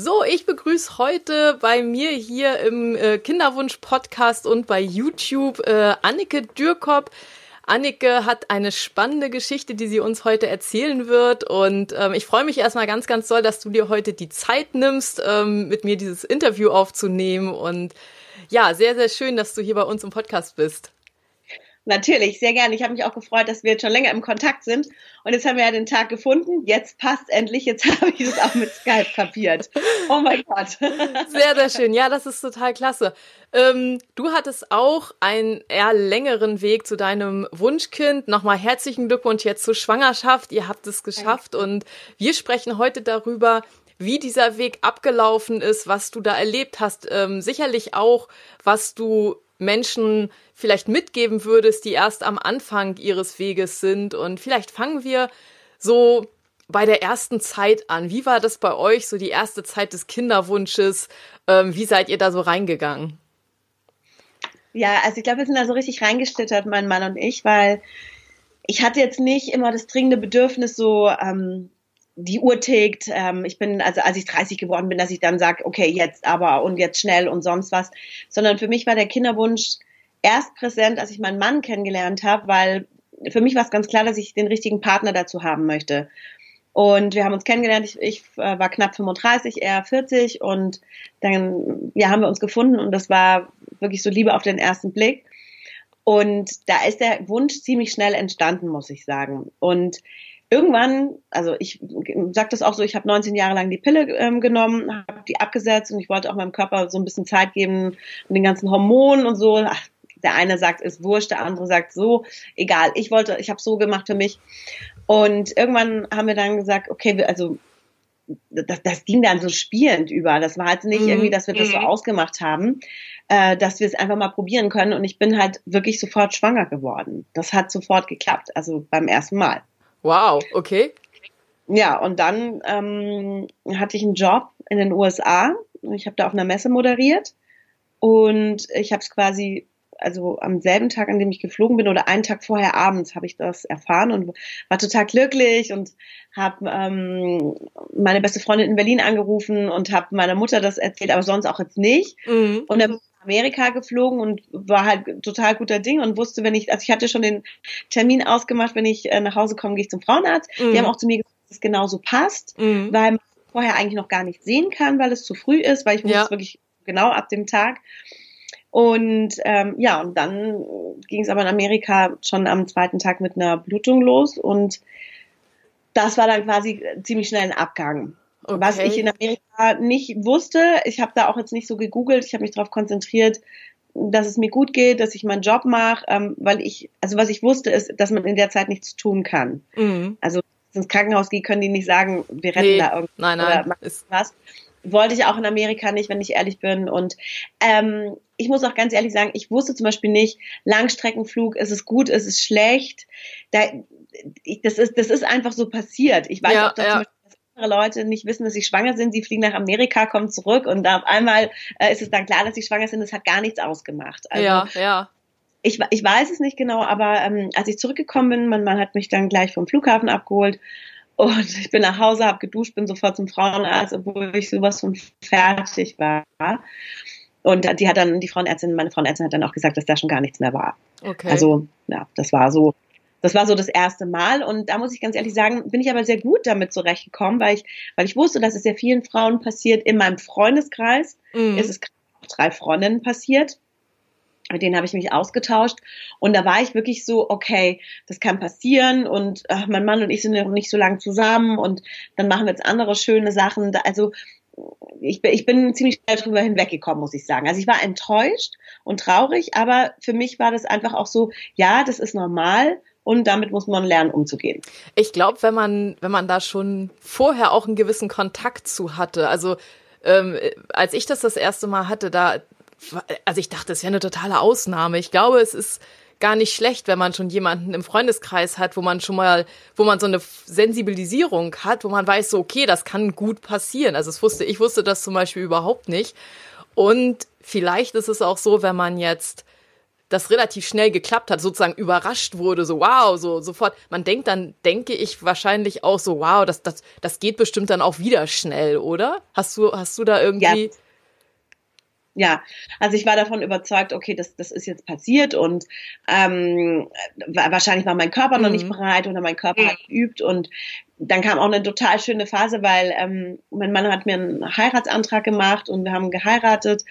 So, ich begrüße heute bei mir hier im äh, Kinderwunsch-Podcast und bei YouTube äh, Annike Dürkop. Annike hat eine spannende Geschichte, die sie uns heute erzählen wird. Und ähm, ich freue mich erstmal ganz, ganz doll, dass du dir heute die Zeit nimmst, ähm, mit mir dieses Interview aufzunehmen. Und ja, sehr, sehr schön, dass du hier bei uns im Podcast bist. Natürlich, sehr gerne. Ich habe mich auch gefreut, dass wir jetzt schon länger im Kontakt sind. Und jetzt haben wir ja den Tag gefunden. Jetzt passt endlich. Jetzt habe ich es auch mit Skype kapiert. Oh mein Gott. Sehr, sehr schön. Ja, das ist total klasse. Ähm, du hattest auch einen eher längeren Weg zu deinem Wunschkind. Nochmal herzlichen Glückwunsch jetzt zur Schwangerschaft. Ihr habt es geschafft. Und wir sprechen heute darüber, wie dieser Weg abgelaufen ist, was du da erlebt hast. Ähm, sicherlich auch, was du Menschen vielleicht mitgeben würdest, die erst am Anfang ihres Weges sind. Und vielleicht fangen wir so bei der ersten Zeit an. Wie war das bei euch, so die erste Zeit des Kinderwunsches? Ähm, wie seid ihr da so reingegangen? Ja, also ich glaube, wir sind da so richtig reingeschlittert, mein Mann und ich, weil ich hatte jetzt nicht immer das dringende Bedürfnis, so ähm, die Uhr tickt. Ähm, ich bin, also als ich 30 geworden bin, dass ich dann sage, okay, jetzt aber und jetzt schnell und sonst was. Sondern für mich war der Kinderwunsch erst präsent, als ich meinen Mann kennengelernt habe, weil für mich war es ganz klar, dass ich den richtigen Partner dazu haben möchte. Und wir haben uns kennengelernt. Ich, ich äh, war knapp 35, er 40 und dann ja, haben wir uns gefunden und das war wirklich so Liebe auf den ersten Blick. Und da ist der Wunsch ziemlich schnell entstanden, muss ich sagen. Und irgendwann, also ich sage das auch so, ich habe 19 Jahre lang die Pille ähm, genommen, habe die abgesetzt und ich wollte auch meinem Körper so ein bisschen Zeit geben und den ganzen Hormonen und so. Ach, der eine sagt, ist wurscht, der andere sagt so, egal. Ich wollte, ich habe so gemacht für mich. Und irgendwann haben wir dann gesagt, okay, also das, das ging dann so spielend über. Das war halt nicht mhm. irgendwie, dass wir das so mhm. ausgemacht haben, äh, dass wir es einfach mal probieren können. Und ich bin halt wirklich sofort schwanger geworden. Das hat sofort geklappt, also beim ersten Mal. Wow, okay. Ja, und dann ähm, hatte ich einen Job in den USA. Ich habe da auf einer Messe moderiert und ich habe es quasi, also am selben Tag, an dem ich geflogen bin oder einen Tag vorher abends habe ich das erfahren und war total glücklich und habe ähm, meine beste Freundin in Berlin angerufen und habe meiner Mutter das erzählt, aber sonst auch jetzt nicht. Mhm. Und dann Amerika geflogen und war halt total guter Ding und wusste, wenn ich, also ich hatte schon den Termin ausgemacht, wenn ich äh, nach Hause komme, gehe ich zum Frauenarzt. Mhm. Die haben auch zu mir gesagt, dass es genauso passt, mhm. weil man vorher eigentlich noch gar nicht sehen kann, weil es zu früh ist, weil ich wusste ja. wirklich genau ab dem Tag. Und ähm, ja, und dann ging es aber in Amerika schon am zweiten Tag mit einer Blutung los und das war dann quasi ziemlich schnell ein Abgang. Okay. Was ich in Amerika nicht wusste, ich habe da auch jetzt nicht so gegoogelt, ich habe mich darauf konzentriert, dass es mir gut geht, dass ich meinen Job mache, ähm, weil ich, also was ich wusste, ist, dass man in der Zeit nichts tun kann. Mhm. Also ins Krankenhaus geht, können die nicht sagen, wir retten nee, da irgendwas nein, nein, was. Wollte ich auch in Amerika nicht, wenn ich ehrlich bin. Und ähm, ich muss auch ganz ehrlich sagen, ich wusste zum Beispiel nicht, Langstreckenflug, ist es gut, ist es schlecht. Da, ich, das, ist, das ist einfach so passiert. Ich weiß ja, auch, dass ja. zum Beispiel Leute nicht wissen, dass sie schwanger sind. Sie fliegen nach Amerika, kommen zurück und auf einmal äh, ist es dann klar, dass sie schwanger sind. Das hat gar nichts ausgemacht. Also, ja, ja. Ich, ich weiß es nicht genau, aber ähm, als ich zurückgekommen bin, mein Mann hat mich dann gleich vom Flughafen abgeholt und ich bin nach Hause, habe geduscht, bin sofort zum Frauenarzt, obwohl ich sowas von fertig war. Und die hat dann, die Frauenärztin, meine Frauenärztin hat dann auch gesagt, dass da schon gar nichts mehr war. Okay. Also, ja, das war so das war so das erste Mal und da muss ich ganz ehrlich sagen, bin ich aber sehr gut damit zurechtgekommen, weil ich, weil ich wusste, dass es sehr vielen Frauen passiert. In meinem Freundeskreis mhm. ist es auch drei Freundinnen passiert. Mit denen habe ich mich ausgetauscht und da war ich wirklich so, okay, das kann passieren und ach, mein Mann und ich sind noch nicht so lange zusammen und dann machen wir jetzt andere schöne Sachen. Also ich, ich bin ziemlich schnell drüber hinweggekommen, muss ich sagen. Also ich war enttäuscht und traurig, aber für mich war das einfach auch so, ja, das ist normal und damit muss man lernen, umzugehen. Ich glaube, wenn man, wenn man da schon vorher auch einen gewissen Kontakt zu hatte, also ähm, als ich das das erste Mal hatte, da, also ich dachte, es wäre eine totale Ausnahme. Ich glaube, es ist gar nicht schlecht, wenn man schon jemanden im Freundeskreis hat, wo man schon mal, wo man so eine Sensibilisierung hat, wo man weiß, so, okay, das kann gut passieren. Also es wusste, ich wusste das zum Beispiel überhaupt nicht. Und vielleicht ist es auch so, wenn man jetzt das relativ schnell geklappt hat, sozusagen überrascht wurde, so wow, so sofort. Man denkt dann, denke ich wahrscheinlich auch so, wow, das, das, das geht bestimmt dann auch wieder schnell, oder? Hast du, hast du da irgendwie. Ja. Ja, also ich war davon überzeugt, okay, das, das ist jetzt passiert und ähm, wahrscheinlich war mein Körper mhm. noch nicht mhm. bereit oder mein Körper hat geübt und dann kam auch eine total schöne Phase, weil ähm, mein Mann hat mir einen Heiratsantrag gemacht und wir haben geheiratet.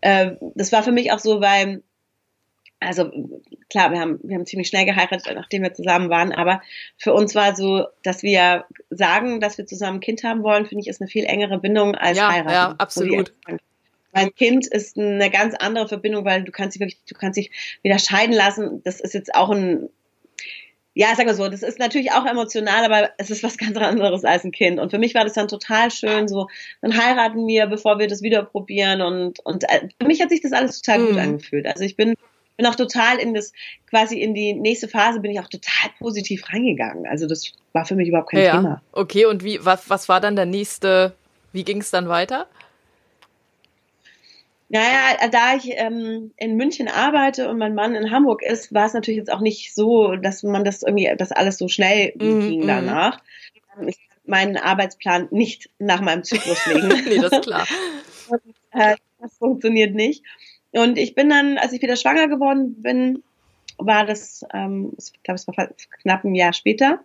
Äh, das war für mich auch so, weil also klar, wir haben, wir haben ziemlich schnell geheiratet, nachdem wir zusammen waren, aber für uns war so, dass wir sagen, dass wir zusammen ein Kind haben wollen, finde ich, ist eine viel engere Bindung als ja, heiraten. Ja, absolut. Mein Kind ist eine ganz andere Verbindung, weil du kannst dich wirklich, du kannst dich wieder scheiden lassen. Das ist jetzt auch ein, ja, sag mal so, das ist natürlich auch emotional, aber es ist was ganz anderes als ein Kind. Und für mich war das dann total schön, so, dann heiraten wir, bevor wir das wieder probieren. Und, und äh, für mich hat sich das alles total mhm. gut angefühlt. Also ich bin, bin auch total in das, quasi in die nächste Phase bin ich auch total positiv reingegangen. Also das war für mich überhaupt kein ja, Thema. Okay, und wie, was, was war dann der nächste, wie ging es dann weiter? Naja, da ich ähm, in München arbeite und mein Mann in Hamburg ist, war es natürlich jetzt auch nicht so, dass man das irgendwie, das alles so schnell mm, ging danach. Ich meinen Arbeitsplan nicht nach meinem Zyklus legen. nee, das ist klar. Und, äh, das funktioniert nicht. Und ich bin dann, als ich wieder schwanger geworden bin, war das, ähm, ich glaube, es war knapp ein Jahr später,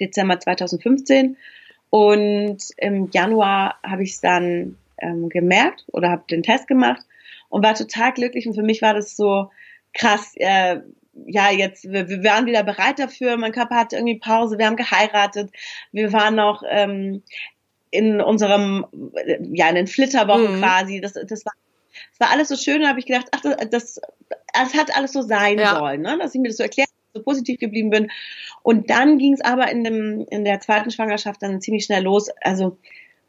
Dezember 2015. Und im Januar habe ich es dann ähm, gemerkt oder habe den Test gemacht und war total glücklich. Und für mich war das so krass. Äh, ja, jetzt, wir, wir waren wieder bereit dafür. Mein Körper hatte irgendwie Pause. Wir haben geheiratet. Wir waren noch ähm, in unserem, ja, in den Flitterwochen mhm. quasi. Das, das war das war alles so schön, da habe ich gedacht, ach, das, das, das hat alles so sein ja. sollen, ne? dass ich mir das so erklärt so positiv geblieben bin. Und dann ging es aber in, dem, in der zweiten Schwangerschaft dann ziemlich schnell los. Also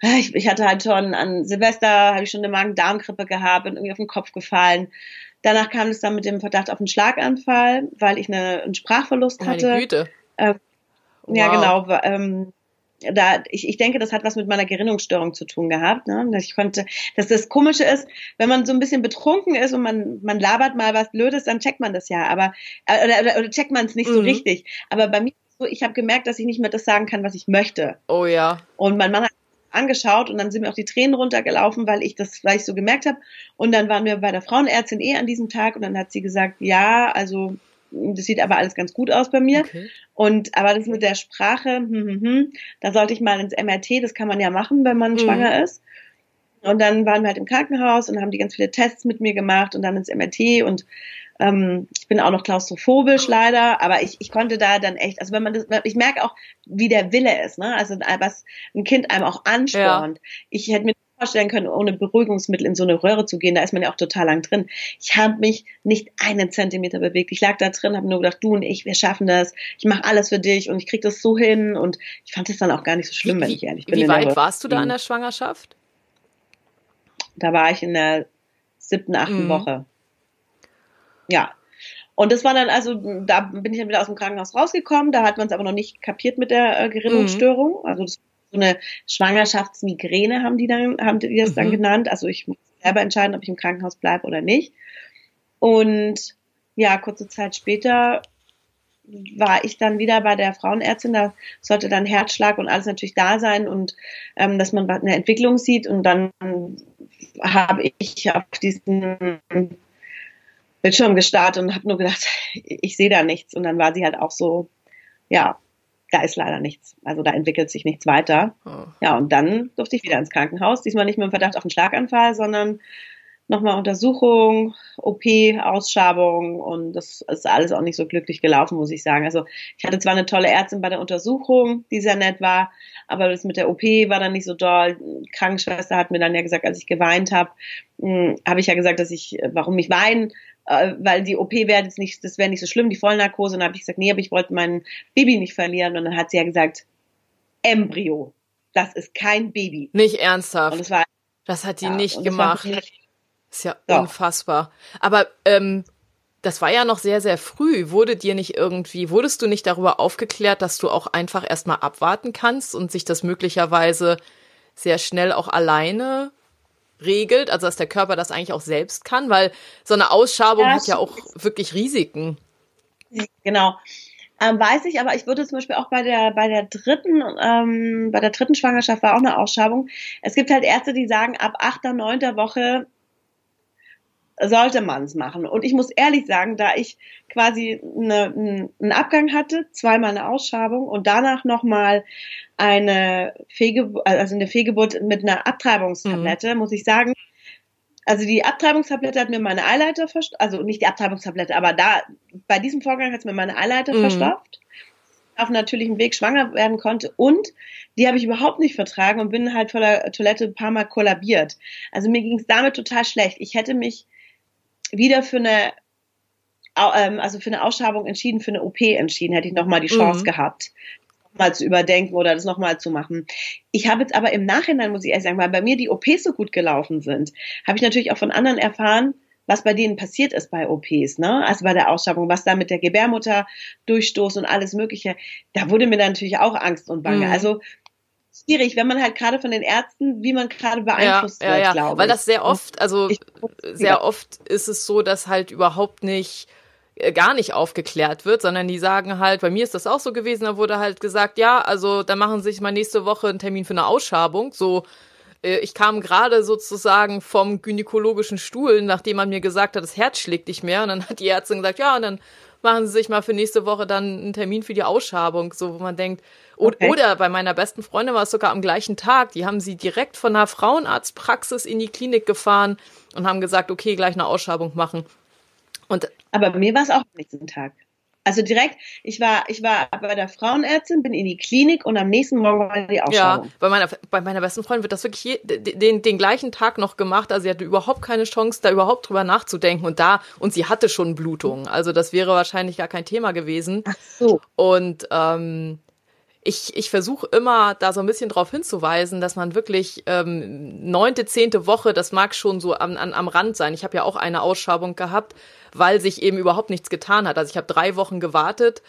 ich, ich hatte halt schon an Silvester, habe ich schon eine Magen-Darm-Grippe gehabt und irgendwie auf den Kopf gefallen. Danach kam es dann mit dem Verdacht auf einen Schlaganfall, weil ich eine, einen Sprachverlust Meine hatte. Güte. Ähm, wow. Ja, genau. Ähm, da, ich, ich denke, das hat was mit meiner Gerinnungsstörung zu tun gehabt. Ne? Dass ich konnte, dass das Komische ist, wenn man so ein bisschen betrunken ist und man, man labert mal was Blödes, dann checkt man das ja, aber äh, oder, oder checkt man es nicht mhm. so richtig. Aber bei mir so, ich habe gemerkt, dass ich nicht mehr das sagen kann, was ich möchte. Oh ja. Und mein Mann hat angeschaut und dann sind mir auch die Tränen runtergelaufen, weil ich das vielleicht so gemerkt habe. Und dann waren wir bei der Frauenärztin eh an diesem Tag und dann hat sie gesagt, ja, also das sieht aber alles ganz gut aus bei mir. Okay. Und aber das mit der Sprache, hm, hm, hm, da sollte ich mal ins MRT, das kann man ja machen, wenn man mhm. schwanger ist. Und dann waren wir halt im Krankenhaus und haben die ganz viele Tests mit mir gemacht und dann ins MRT und ähm, ich bin auch noch klaustrophobisch leider, aber ich, ich konnte da dann echt, also wenn man das, ich merke auch, wie der Wille ist, ne? Also was ein Kind einem auch anspornt. Ja. Ich hätte mir vorstellen können, ohne Beruhigungsmittel in so eine Röhre zu gehen. Da ist man ja auch total lang drin. Ich habe mich nicht einen Zentimeter bewegt. Ich lag da drin, habe nur gedacht, du und ich, wir schaffen das. Ich mache alles für dich und ich krieg das so hin. Und ich fand das dann auch gar nicht so schlimm, wie, wenn ich ehrlich bin. Wie weit warst du da in der Schwangerschaft? Da war ich in der siebten, achten mhm. Woche. Ja. Und das war dann also, da bin ich dann wieder aus dem Krankenhaus rausgekommen. Da hat man es aber noch nicht kapiert mit der äh, Gerinnungsstörung. Mhm. Also das eine Schwangerschaftsmigräne haben die dann, haben die das mhm. dann genannt. Also ich muss selber entscheiden, ob ich im Krankenhaus bleibe oder nicht. Und ja, kurze Zeit später war ich dann wieder bei der Frauenärztin, da sollte dann Herzschlag und alles natürlich da sein und ähm, dass man eine Entwicklung sieht und dann habe ich auf diesen Bildschirm gestartet und habe nur gedacht, ich sehe da nichts und dann war sie halt auch so, ja, da ist leider nichts. Also da entwickelt sich nichts weiter. Oh. Ja, und dann durfte ich wieder ins Krankenhaus. Diesmal nicht mit dem Verdacht auf einen Schlaganfall, sondern nochmal Untersuchung, OP, Ausschabung und das ist alles auch nicht so glücklich gelaufen, muss ich sagen. Also ich hatte zwar eine tolle Ärztin bei der Untersuchung, die sehr nett war, aber das mit der OP war dann nicht so doll. Die Krankenschwester hat mir dann ja gesagt, als ich geweint habe, hm, habe ich ja gesagt, dass ich, warum ich weinen, äh, weil die OP wäre jetzt nicht, das wäre nicht so schlimm, die Vollnarkose. Und dann habe ich gesagt, nee, aber ich wollte mein Baby nicht verlieren. Und dann hat sie ja gesagt, Embryo, das ist kein Baby. Nicht ernsthaft. Und das war das hat die ja, nicht gemacht. Das ist ja Doch. unfassbar. Aber ähm, das war ja noch sehr, sehr früh. Wurde dir nicht irgendwie, wurdest du nicht darüber aufgeklärt, dass du auch einfach erstmal abwarten kannst und sich das möglicherweise sehr schnell auch alleine regelt, also dass der Körper das eigentlich auch selbst kann, weil so eine Ausschabung ja, hat ja auch wirklich Risiken. Genau. Ähm, weiß ich, aber ich würde zum Beispiel auch bei der bei der dritten ähm, bei der dritten Schwangerschaft war auch eine Ausschabung. Es gibt halt Ärzte, die sagen, ab achter, neunter Woche sollte man es machen. Und ich muss ehrlich sagen, da ich quasi eine, einen Abgang hatte, zweimal eine Ausschabung und danach nochmal eine Fehlgeburt, also eine Fehlgeburt mit einer Abtreibungstablette, mhm. muss ich sagen, also die Abtreibungstablette hat mir meine Eileiter verstopft, also nicht die Abtreibungstablette, aber da, bei diesem Vorgang hat es mir meine Eileiter mhm. verstopft auf natürlichem Weg schwanger werden konnte und die habe ich überhaupt nicht vertragen und bin halt vor der Toilette ein paar Mal kollabiert. Also mir ging es damit total schlecht. Ich hätte mich wieder für eine ähm, also für eine Ausschabung entschieden, für eine OP entschieden, hätte ich nochmal die Chance mhm. gehabt, mal zu überdenken oder das nochmal zu machen. Ich habe jetzt aber im Nachhinein, muss ich ehrlich sagen, weil bei mir die OPs so gut gelaufen sind, habe ich natürlich auch von anderen erfahren, was bei denen passiert ist bei OPs, ne? Also bei der Ausschabung, was da mit der Gebärmutter durchstoßt und alles Mögliche. Da wurde mir dann natürlich auch Angst und Bange. Mhm. Also schwierig, wenn man halt gerade von den Ärzten, wie man gerade beeinflusst ja, wird, ja, ja. glaube ich. Weil das sehr oft, also ich, sehr oft ist es so, dass halt überhaupt nicht äh, gar nicht aufgeklärt wird, sondern die sagen halt, bei mir ist das auch so gewesen, da wurde halt gesagt, ja, also da machen sie sich mal nächste Woche einen Termin für eine Ausschabung, so äh, ich kam gerade sozusagen vom gynäkologischen Stuhl, nachdem man mir gesagt hat, das Herz schlägt nicht mehr. Und dann hat die Ärztin gesagt, ja, und dann machen Sie sich mal für nächste Woche dann einen Termin für die Ausschabung, so wo man denkt, okay. oder bei meiner besten Freundin war es sogar am gleichen Tag, die haben sie direkt von einer Frauenarztpraxis in die Klinik gefahren und haben gesagt, okay, gleich eine Ausschabung machen. Und aber bei mir war es auch am nächsten Tag. Also direkt, ich war, ich war bei der Frauenärztin, bin in die Klinik und am nächsten Morgen war die Ausschabung. Ja, bei meiner, bei meiner besten Freundin wird das wirklich je, den, den gleichen Tag noch gemacht. Also sie hatte überhaupt keine Chance, da überhaupt drüber nachzudenken. Und da, und sie hatte schon Blutungen. Also das wäre wahrscheinlich gar kein Thema gewesen. Ach so. Und ähm, ich, ich versuche immer da so ein bisschen drauf hinzuweisen, dass man wirklich ähm, neunte, zehnte Woche, das mag schon so am, an, am Rand sein. Ich habe ja auch eine Ausschabung gehabt weil sich eben überhaupt nichts getan hat. Also ich habe drei Wochen gewartet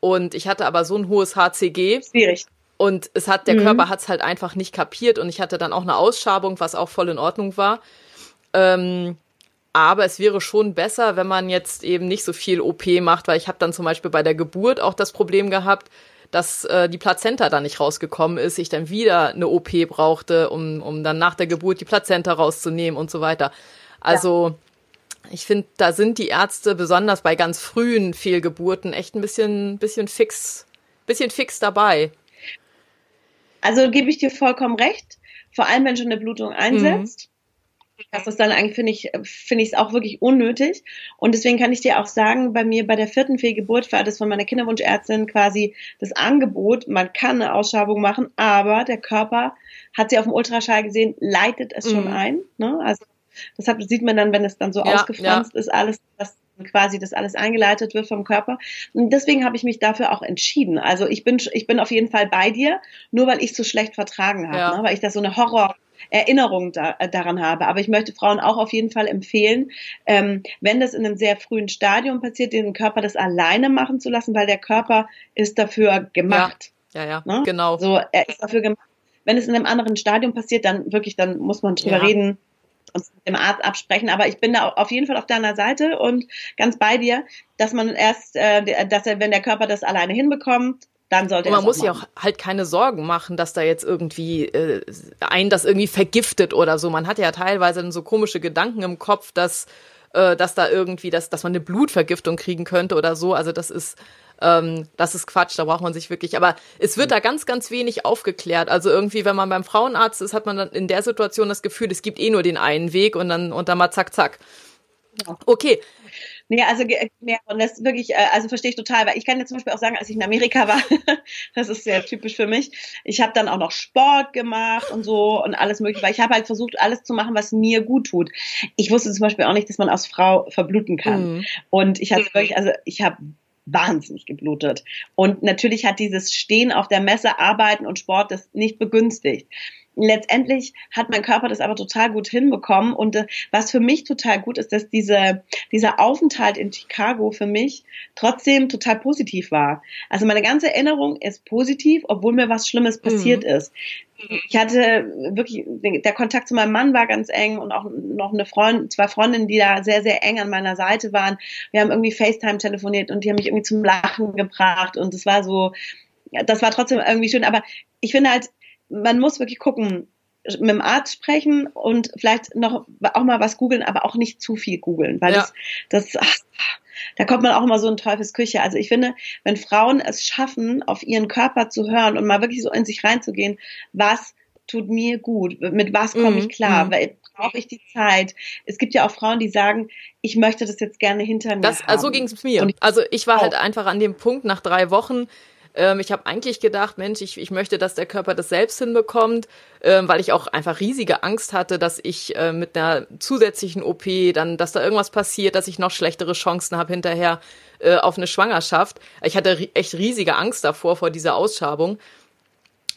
und ich hatte aber so ein hohes HCG. Schwierig. Und es hat, der mhm. Körper hat es halt einfach nicht kapiert und ich hatte dann auch eine Ausschabung, was auch voll in Ordnung war. Ähm, aber es wäre schon besser, wenn man jetzt eben nicht so viel OP macht, weil ich habe dann zum Beispiel bei der Geburt auch das Problem gehabt, dass äh, die Plazenta dann nicht rausgekommen ist, ich dann wieder eine OP brauchte, um, um dann nach der Geburt die Plazenta rauszunehmen und so weiter. Also ich finde, da sind die Ärzte besonders bei ganz frühen Fehlgeburten echt ein bisschen, bisschen fix, bisschen fix dabei. Also gebe ich dir vollkommen recht. Vor allem, wenn schon eine Blutung einsetzt. Mhm. Das ist dann eigentlich, finde ich, finde ich es auch wirklich unnötig. Und deswegen kann ich dir auch sagen, bei mir bei der vierten Fehlgeburt war das von meiner Kinderwunschärztin quasi das Angebot, man kann eine Ausschabung machen, aber der Körper hat sie auf dem Ultraschall gesehen, leitet es schon mhm. ein. Ne? Also das hat, sieht man dann, wenn es dann so ja, ausgefranst ja. ist, alles, dass quasi das alles eingeleitet wird vom Körper. Und deswegen habe ich mich dafür auch entschieden. Also ich bin, ich bin auf jeden Fall bei dir, nur weil ich es so schlecht vertragen habe, ja. ne? weil ich da so eine Horror Erinnerung da, äh, daran habe. Aber ich möchte Frauen auch auf jeden Fall empfehlen, ähm, wenn das in einem sehr frühen Stadium passiert, den Körper das alleine machen zu lassen, weil der Körper ist dafür gemacht. Ja, ja, ja ne? genau. So, er ist dafür gemacht. Wenn es in einem anderen Stadium passiert, dann wirklich, dann muss man drüber ja. reden, uns mit dem Arzt absprechen. Aber ich bin da auf jeden Fall auf deiner Seite und ganz bei dir, dass man erst, äh, dass er, wenn der Körper das alleine hinbekommt, dann sollte und man muss ja auch halt keine Sorgen machen, dass da jetzt irgendwie äh, ein das irgendwie vergiftet oder so. Man hat ja teilweise dann so komische Gedanken im Kopf, dass äh, dass da irgendwie, dass dass man eine Blutvergiftung kriegen könnte oder so. Also das ist ähm, das ist Quatsch, da braucht man sich wirklich. Aber es wird da ganz, ganz wenig aufgeklärt. Also irgendwie, wenn man beim Frauenarzt ist, hat man dann in der Situation das Gefühl, es gibt eh nur den einen Weg und dann und dann mal zack, zack. Okay. Nee, also ja, und das wirklich, äh, also verstehe ich total, weil ich kann jetzt zum Beispiel auch sagen, als ich in Amerika war, das ist sehr typisch für mich, ich habe dann auch noch Sport gemacht und so und alles mögliche, weil ich habe halt versucht, alles zu machen, was mir gut tut. Ich wusste zum Beispiel auch nicht, dass man als Frau verbluten kann. Mhm. Und ich hatte wirklich, also ich habe wahnsinnig geblutet. Und natürlich hat dieses Stehen auf der Messe, Arbeiten und Sport das nicht begünstigt. Letztendlich hat mein Körper das aber total gut hinbekommen. Und äh, was für mich total gut ist, dass diese, dieser Aufenthalt in Chicago für mich trotzdem total positiv war. Also meine ganze Erinnerung ist positiv, obwohl mir was Schlimmes passiert mhm. ist. Ich hatte wirklich, der Kontakt zu meinem Mann war ganz eng und auch noch eine Freundin, zwei Freundinnen, die da sehr, sehr eng an meiner Seite waren. Wir haben irgendwie FaceTime telefoniert und die haben mich irgendwie zum Lachen gebracht und es war so, das war trotzdem irgendwie schön. Aber ich finde halt, man muss wirklich gucken, mit dem Arzt sprechen und vielleicht noch auch mal was googeln, aber auch nicht zu viel googeln, weil ja. das, das ach, da kommt man auch immer so in Teufelsküche. Also ich finde, wenn Frauen es schaffen, auf ihren Körper zu hören und mal wirklich so in sich reinzugehen, was tut mir gut, mit was komme ich mhm, klar, weil brauche ich die Zeit. Es gibt ja auch Frauen, die sagen, ich möchte das jetzt gerne hinter mir das, haben. Also so ging es mir. Also ich war halt einfach an dem Punkt nach drei Wochen, ähm, ich habe eigentlich gedacht, Mensch, ich, ich möchte, dass der Körper das selbst hinbekommt, ähm, weil ich auch einfach riesige Angst hatte, dass ich äh, mit einer zusätzlichen OP dann, dass da irgendwas passiert, dass ich noch schlechtere Chancen habe hinterher äh, auf eine Schwangerschaft. Ich hatte echt riesige Angst davor, vor dieser Ausschabung.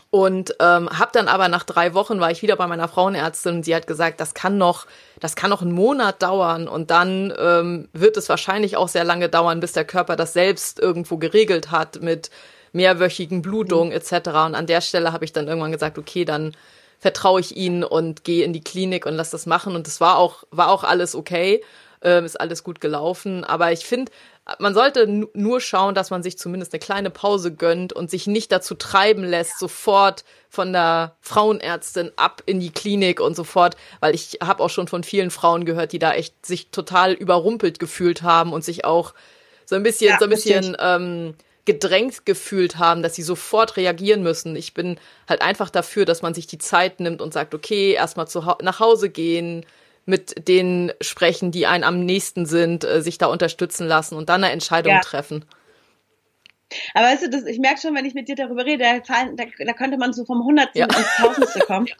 Und ähm, habe dann aber nach drei Wochen war ich wieder bei meiner Frauenärztin und sie hat gesagt, das kann noch, das kann noch einen Monat dauern und dann ähm, wird es wahrscheinlich auch sehr lange dauern, bis der Körper das selbst irgendwo geregelt hat mit mehrwöchigen Blutungen etc. Und an der Stelle habe ich dann irgendwann gesagt, okay, dann vertraue ich ihnen und gehe in die Klinik und lass das machen. Und das war auch, war auch alles okay, ähm, ist alles gut gelaufen. Aber ich finde, man sollte nur schauen, dass man sich zumindest eine kleine Pause gönnt und sich nicht dazu treiben lässt, sofort von der Frauenärztin ab in die Klinik und sofort, weil ich habe auch schon von vielen Frauen gehört, die da echt sich total überrumpelt gefühlt haben und sich auch so ein bisschen, ja, so ein bisschen ähm, gedrängt gefühlt haben, dass sie sofort reagieren müssen. Ich bin halt einfach dafür, dass man sich die Zeit nimmt und sagt, okay, erstmal nach Hause gehen, mit denen sprechen, die einen am nächsten sind, äh, sich da unterstützen lassen und dann eine Entscheidung ja. treffen. Aber weißt du, das, ich merke schon, wenn ich mit dir darüber rede, da, da, da könnte man so vom Hundertsten ja. ins Tausendste kommen.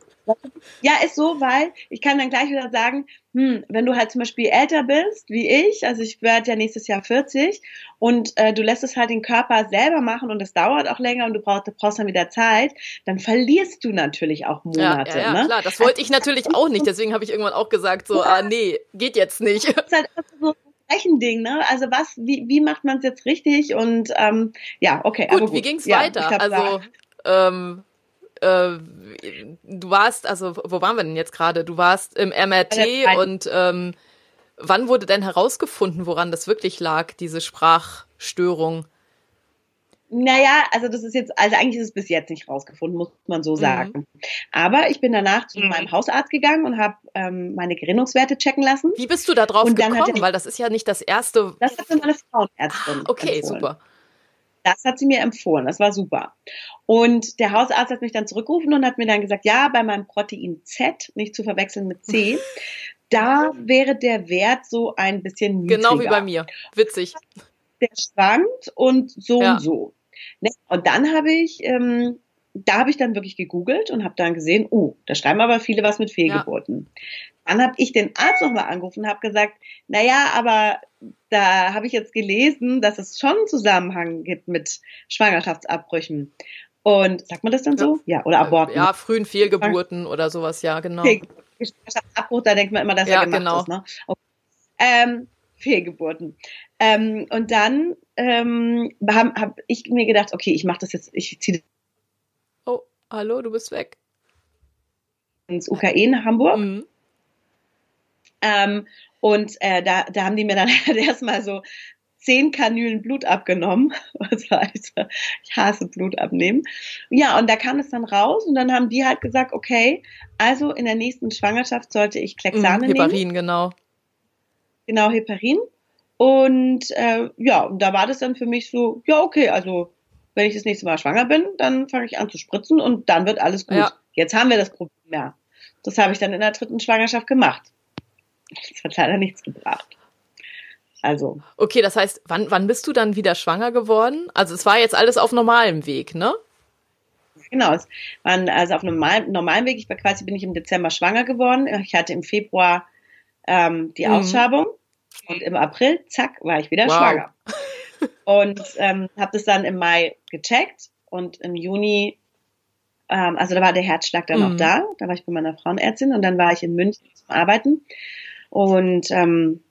Ja, ist so, weil ich kann dann gleich wieder sagen, hm, wenn du halt zum Beispiel älter bist, wie ich, also ich werde ja nächstes Jahr 40 und äh, du lässt es halt den Körper selber machen und es dauert auch länger und du brauchst, du brauchst dann wieder Zeit, dann verlierst du natürlich auch Monate. Ja, ja, ja ne? klar, das wollte ich natürlich auch nicht, deswegen habe ich irgendwann auch gesagt, so, ah nee, geht jetzt nicht. Das ist halt so Rechending, ne? Also was, wie, wie macht man es jetzt richtig? Und ähm, ja, okay. Gut, gut. wie ging's ja, weiter? Glaub, also ähm, äh, du warst, also wo waren wir denn jetzt gerade? Du warst im MRT und ähm, wann wurde denn herausgefunden, woran das wirklich lag, diese Sprachstörung? Naja, also das ist jetzt, also eigentlich ist es bis jetzt nicht rausgefunden, muss man so mhm. sagen. Mhm. Aber ich bin danach zu mhm. meinem Hausarzt gegangen und habe ähm, meine Gerinnungswerte checken lassen. Wie bist du da drauf gekommen? Weil das ist ja nicht das erste. Das hat meine Frauenärztin. Ah, okay, empfohlen. super. Das hat sie mir empfohlen, das war super. Und der Hausarzt hat mich dann zurückgerufen und hat mir dann gesagt, ja, bei meinem Protein Z, nicht zu verwechseln mit C, da wäre der Wert so ein bisschen niedriger. Genau wie bei mir. Witzig. Der schwankt und so ja. und so. Ne? Und dann habe ich, ähm, da habe ich dann wirklich gegoogelt und habe dann gesehen, oh, da schreiben aber viele was mit Fehlgeburten. Ja. Dann habe ich den Arzt nochmal angerufen und habe gesagt, naja, aber da habe ich jetzt gelesen, dass es schon einen Zusammenhang gibt mit Schwangerschaftsabbrüchen. Und sagt man das dann so? Ja, oder Aborten. Ja, frühen Fehlgeburten oder sowas, ja, genau. Schwangerschaftsabbruch, da denkt man immer, dass ja, er gemacht genau. ist. Ne? Okay. Ähm, Fehlgeburten. Ähm, und dann ähm, habe hab ich mir gedacht, okay, ich mache das jetzt, ich ziehe Oh, hallo, du bist weg. Ins UKE nach Hamburg. Mhm. Ähm, und äh, da, da haben die mir dann erstmal so zehn Kanülen Blut abgenommen. Was heißt, ich hasse Blut abnehmen. Ja, und da kam es dann raus und dann haben die halt gesagt, okay, also in der nächsten Schwangerschaft sollte ich Klexane mhm, Heparin, nehmen. genau. Genau, Heparin. Und äh, ja, und da war das dann für mich so, ja, okay, also wenn ich das nächste Mal schwanger bin, dann fange ich an zu spritzen und dann wird alles gut. Ja. Jetzt haben wir das Problem ja. Das habe ich dann in der dritten Schwangerschaft gemacht. Das hat leider nichts gebracht. Also. Okay, das heißt, wann, wann bist du dann wieder schwanger geworden? Also es war jetzt alles auf normalem Weg, ne? Genau, es war also auf normalem, normalem Weg. Ich war quasi, bin ich im Dezember schwanger geworden. Ich hatte im Februar ähm, die mhm. Ausschabung und im April, zack, war ich wieder wow. schwanger. Und ähm, habe das dann im Mai gecheckt und im Juni ähm, also da war der Herzschlag dann mhm. noch da. Da war ich bei meiner Frauenärztin und dann war ich in München zum Arbeiten und ähm,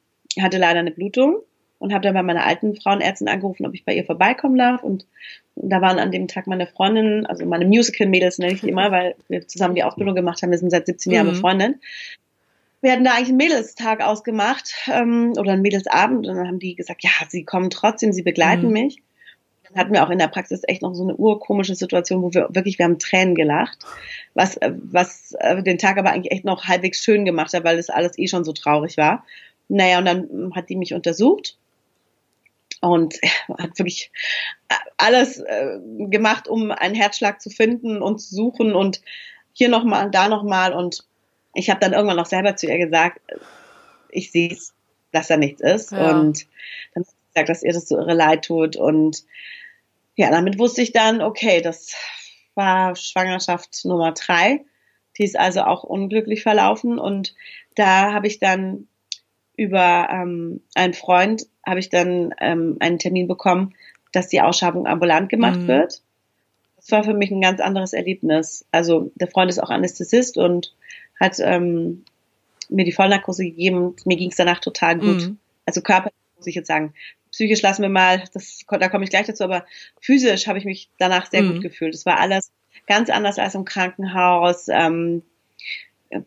hatte leider eine Blutung und habe dann bei meiner alten Frauenärztin angerufen, ob ich bei ihr vorbeikommen darf. Und, und da waren an dem Tag meine Freundinnen, also meine Musical-Mädels nenne ich die immer, weil wir zusammen die Ausbildung gemacht haben. Wir sind seit 17 Jahren mhm. befreundet. Wir hatten da eigentlich einen Mädelstag ausgemacht ähm, oder einen Mädelsabend und dann haben die gesagt, ja, sie kommen trotzdem, sie begleiten mhm. mich. Dann hatten wir auch in der Praxis echt noch so eine urkomische Situation, wo wir wirklich, wir haben Tränen gelacht, was, was äh, den Tag aber eigentlich echt noch halbwegs schön gemacht hat, weil das alles eh schon so traurig war. Naja, und dann hat die mich untersucht und hat wirklich alles äh, gemacht, um einen Herzschlag zu finden und zu suchen und hier nochmal, da nochmal und ich habe dann irgendwann noch selber zu ihr gesagt, ich sehe dass da nichts ist ja. und dann hat sie gesagt, dass ihr das so irre leid tut und ja, damit wusste ich dann, okay, das war Schwangerschaft Nummer drei. Die ist also auch unglücklich verlaufen und da habe ich dann über ähm, einen Freund habe ich dann ähm, einen Termin bekommen, dass die Ausschabung ambulant gemacht mhm. wird. Das war für mich ein ganz anderes Erlebnis. Also der Freund ist auch Anästhesist und hat ähm, mir die Vollnarkose gegeben. Mir ging es danach total gut. Mhm. Also körperlich muss ich jetzt sagen. Psychisch lassen wir mal, das, da komme ich gleich dazu, aber physisch habe ich mich danach sehr mhm. gut gefühlt. Es war alles ganz anders als im Krankenhaus. Ähm,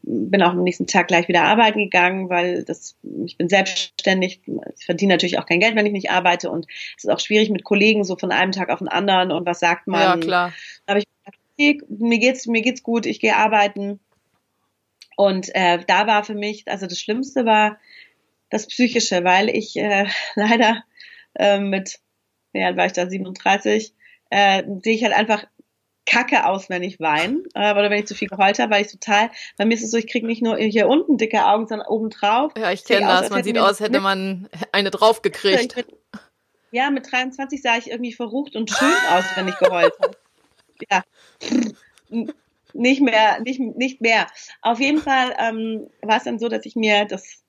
bin auch am nächsten Tag gleich wieder arbeiten gegangen, weil das, ich bin selbstständig, ich verdiene natürlich auch kein Geld, wenn ich nicht arbeite und es ist auch schwierig mit Kollegen so von einem Tag auf den anderen und was sagt man. Ja, klar. Da habe ich mir geht's, mir geht's gut, ich gehe arbeiten. Und äh, da war für mich, also das Schlimmste war das Psychische, weil ich äh, leider äh, mit, ja, war ich da 37, äh, sehe ich halt einfach kacke aus, wenn ich weine äh, oder wenn ich zu viel geheult habe, weil ich total, bei mir ist es so, ich kriege nicht nur hier unten dicke Augen, sondern oben drauf. Ja, ich kenne das. Aus, man sieht aus, hätte man eine draufgekriegt. Ja, mit 23 sah ich irgendwie verrucht und schön aus, wenn ich geheult habe. Ja, nicht mehr, nicht, nicht mehr. Auf jeden Fall ähm, war es dann so, dass ich mir das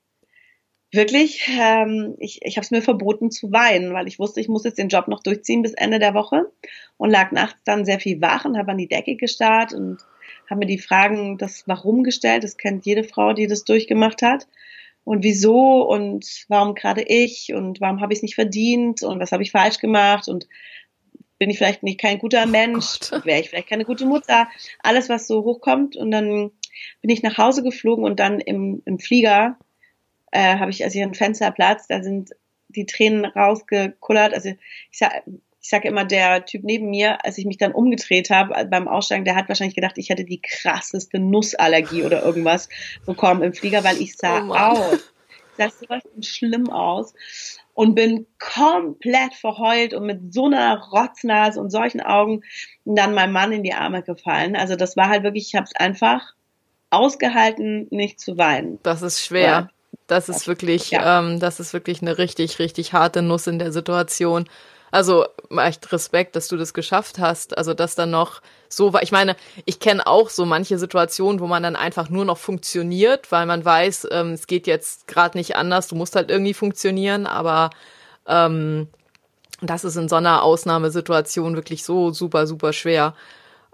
wirklich, ähm, ich, ich habe es mir verboten zu weinen, weil ich wusste, ich muss jetzt den Job noch durchziehen bis Ende der Woche und lag nachts dann sehr viel wach und habe an die Decke gestarrt und habe mir die Fragen das Warum gestellt. Das kennt jede Frau, die das durchgemacht hat. Und wieso und warum gerade ich und warum habe ich es nicht verdient und was habe ich falsch gemacht und bin ich vielleicht nicht kein guter oh Mensch, oh wäre ich vielleicht keine gute Mutter, alles was so hochkommt und dann bin ich nach Hause geflogen und dann im, im Flieger äh, habe ich also hier einen Fensterplatz, da sind die Tränen rausgekullert. Also ich sag, ich sage immer, der Typ neben mir, als ich mich dann umgedreht habe beim Aussteigen, der hat wahrscheinlich gedacht, ich hätte die krasseste Nussallergie oder irgendwas bekommen im Flieger, weil ich sah oh aus. Sah sowas schlimm aus und bin komplett verheult und mit so einer Rotznase und solchen Augen dann meinem Mann in die Arme gefallen. Also das war halt wirklich, ich habe es einfach ausgehalten, nicht zu weinen. Das ist schwer. Das ist wirklich, ja. ähm, das ist wirklich eine richtig, richtig harte Nuss in der Situation. Also echt Respekt, dass du das geschafft hast. Also dass dann noch so war. Ich meine, ich kenne auch so manche Situationen, wo man dann einfach nur noch funktioniert, weil man weiß, ähm, es geht jetzt gerade nicht anders. Du musst halt irgendwie funktionieren. Aber ähm, das ist in so einer Ausnahmesituation wirklich so super, super schwer.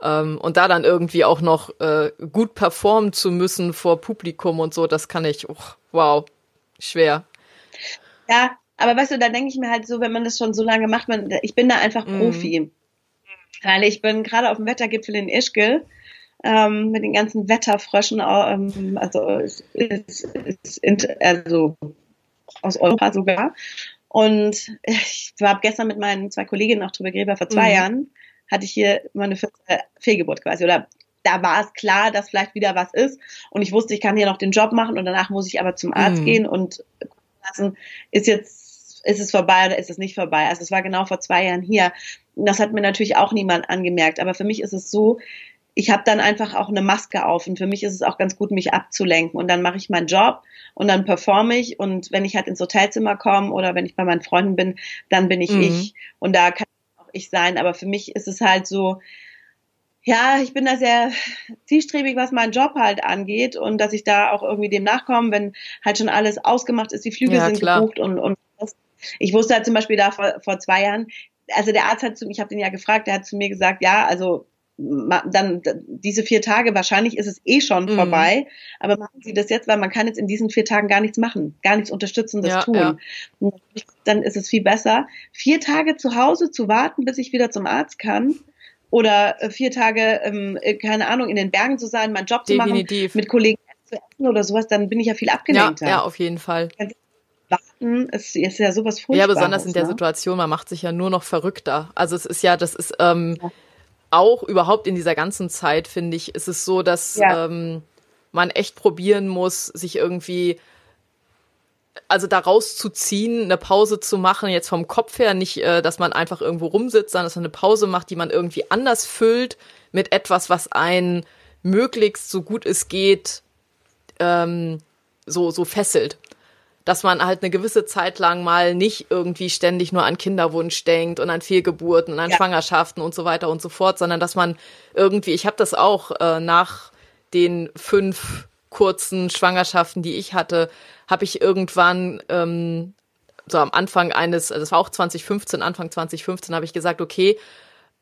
Ähm, und da dann irgendwie auch noch äh, gut performen zu müssen vor Publikum und so, das kann ich, oh, wow, schwer. Ja, aber weißt du, da denke ich mir halt so, wenn man das schon so lange macht, man, ich bin da einfach mhm. Profi. Mm. Weil ich bin gerade auf dem Wettergipfel in Ischgl ähm, mit den ganzen Wetterfröschen, ähm, also, ist, ist, ist, also aus Europa sogar. Und ich war gestern mit meinen zwei Kolleginnen auch drüber geredet, vor zwei mhm. Jahren hatte ich hier meine Fehlgeburt quasi oder da war es klar, dass vielleicht wieder was ist und ich wusste, ich kann hier noch den Job machen und danach muss ich aber zum Arzt mhm. gehen und lassen, ist jetzt, ist es vorbei oder ist es nicht vorbei? Also es war genau vor zwei Jahren hier. Das hat mir natürlich auch niemand angemerkt, aber für mich ist es so, ich habe dann einfach auch eine Maske auf und für mich ist es auch ganz gut, mich abzulenken und dann mache ich meinen Job und dann performe ich und wenn ich halt ins Hotelzimmer komme oder wenn ich bei meinen Freunden bin, dann bin ich mhm. ich und da kann ich sein. Aber für mich ist es halt so, ja, ich bin da sehr zielstrebig, was meinen Job halt angeht und dass ich da auch irgendwie dem nachkomme, wenn halt schon alles ausgemacht ist, die Flüge ja, sind klar. gebucht und, und ich wusste halt zum Beispiel da vor, vor zwei Jahren, also der Arzt hat zu mir, ich habe den ja gefragt, der hat zu mir gesagt, ja, also dann diese vier Tage, wahrscheinlich ist es eh schon mhm. vorbei, aber machen Sie das jetzt, weil man kann jetzt in diesen vier Tagen gar nichts machen, gar nichts Unterstützendes ja, tun. Ja. Dann ist es viel besser, vier Tage zu Hause zu warten, bis ich wieder zum Arzt kann oder äh, vier Tage, ähm, äh, keine Ahnung, in den Bergen zu sein, meinen Job Definitiv. zu machen, mit Kollegen zu essen oder sowas, dann bin ich ja viel abgelenkt. Ja, ja, auf jeden Fall. Warten ist, ist ja sowas furchtbares. Ja, besonders in der ne? Situation, man macht sich ja nur noch verrückter. Also es ist ja, das ist ähm, ja. auch überhaupt in dieser ganzen Zeit, finde ich, ist es so, dass ja. ähm, man echt probieren muss, sich irgendwie also da rauszuziehen, eine Pause zu machen, jetzt vom Kopf her, nicht, äh, dass man einfach irgendwo rumsitzt, sondern dass man eine Pause macht, die man irgendwie anders füllt mit etwas, was einen möglichst so gut es geht ähm, so so fesselt dass man halt eine gewisse Zeit lang mal nicht irgendwie ständig nur an Kinderwunsch denkt und an Fehlgeburten und an ja. Schwangerschaften und so weiter und so fort, sondern dass man irgendwie, ich habe das auch äh, nach den fünf kurzen Schwangerschaften, die ich hatte, habe ich irgendwann ähm, so am Anfang eines, das war auch 2015, Anfang 2015, habe ich gesagt, okay,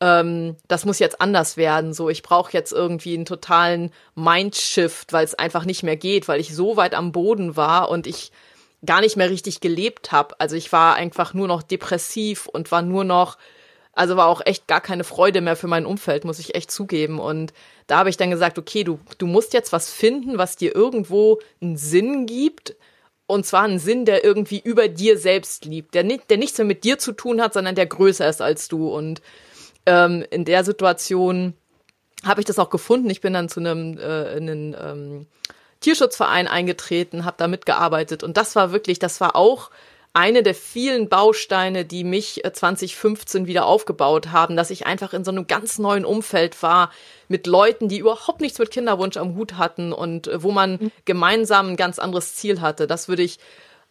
ähm, das muss jetzt anders werden. So, ich brauche jetzt irgendwie einen totalen Mindshift, weil es einfach nicht mehr geht, weil ich so weit am Boden war und ich gar nicht mehr richtig gelebt habe. Also ich war einfach nur noch depressiv und war nur noch, also war auch echt gar keine Freude mehr für mein Umfeld, muss ich echt zugeben. Und da habe ich dann gesagt, okay, du, du musst jetzt was finden, was dir irgendwo einen Sinn gibt. Und zwar einen Sinn, der irgendwie über dir selbst liegt, der, nicht, der nichts mehr mit dir zu tun hat, sondern der größer ist als du. Und ähm, in der Situation habe ich das auch gefunden. Ich bin dann zu einem, äh, einem ähm, Tierschutzverein eingetreten, habe da mitgearbeitet und das war wirklich, das war auch eine der vielen Bausteine, die mich 2015 äh, wieder aufgebaut haben, dass ich einfach in so einem ganz neuen Umfeld war mit Leuten, die überhaupt nichts mit Kinderwunsch am Hut hatten und äh, wo man mhm. gemeinsam ein ganz anderes Ziel hatte. Das würde ich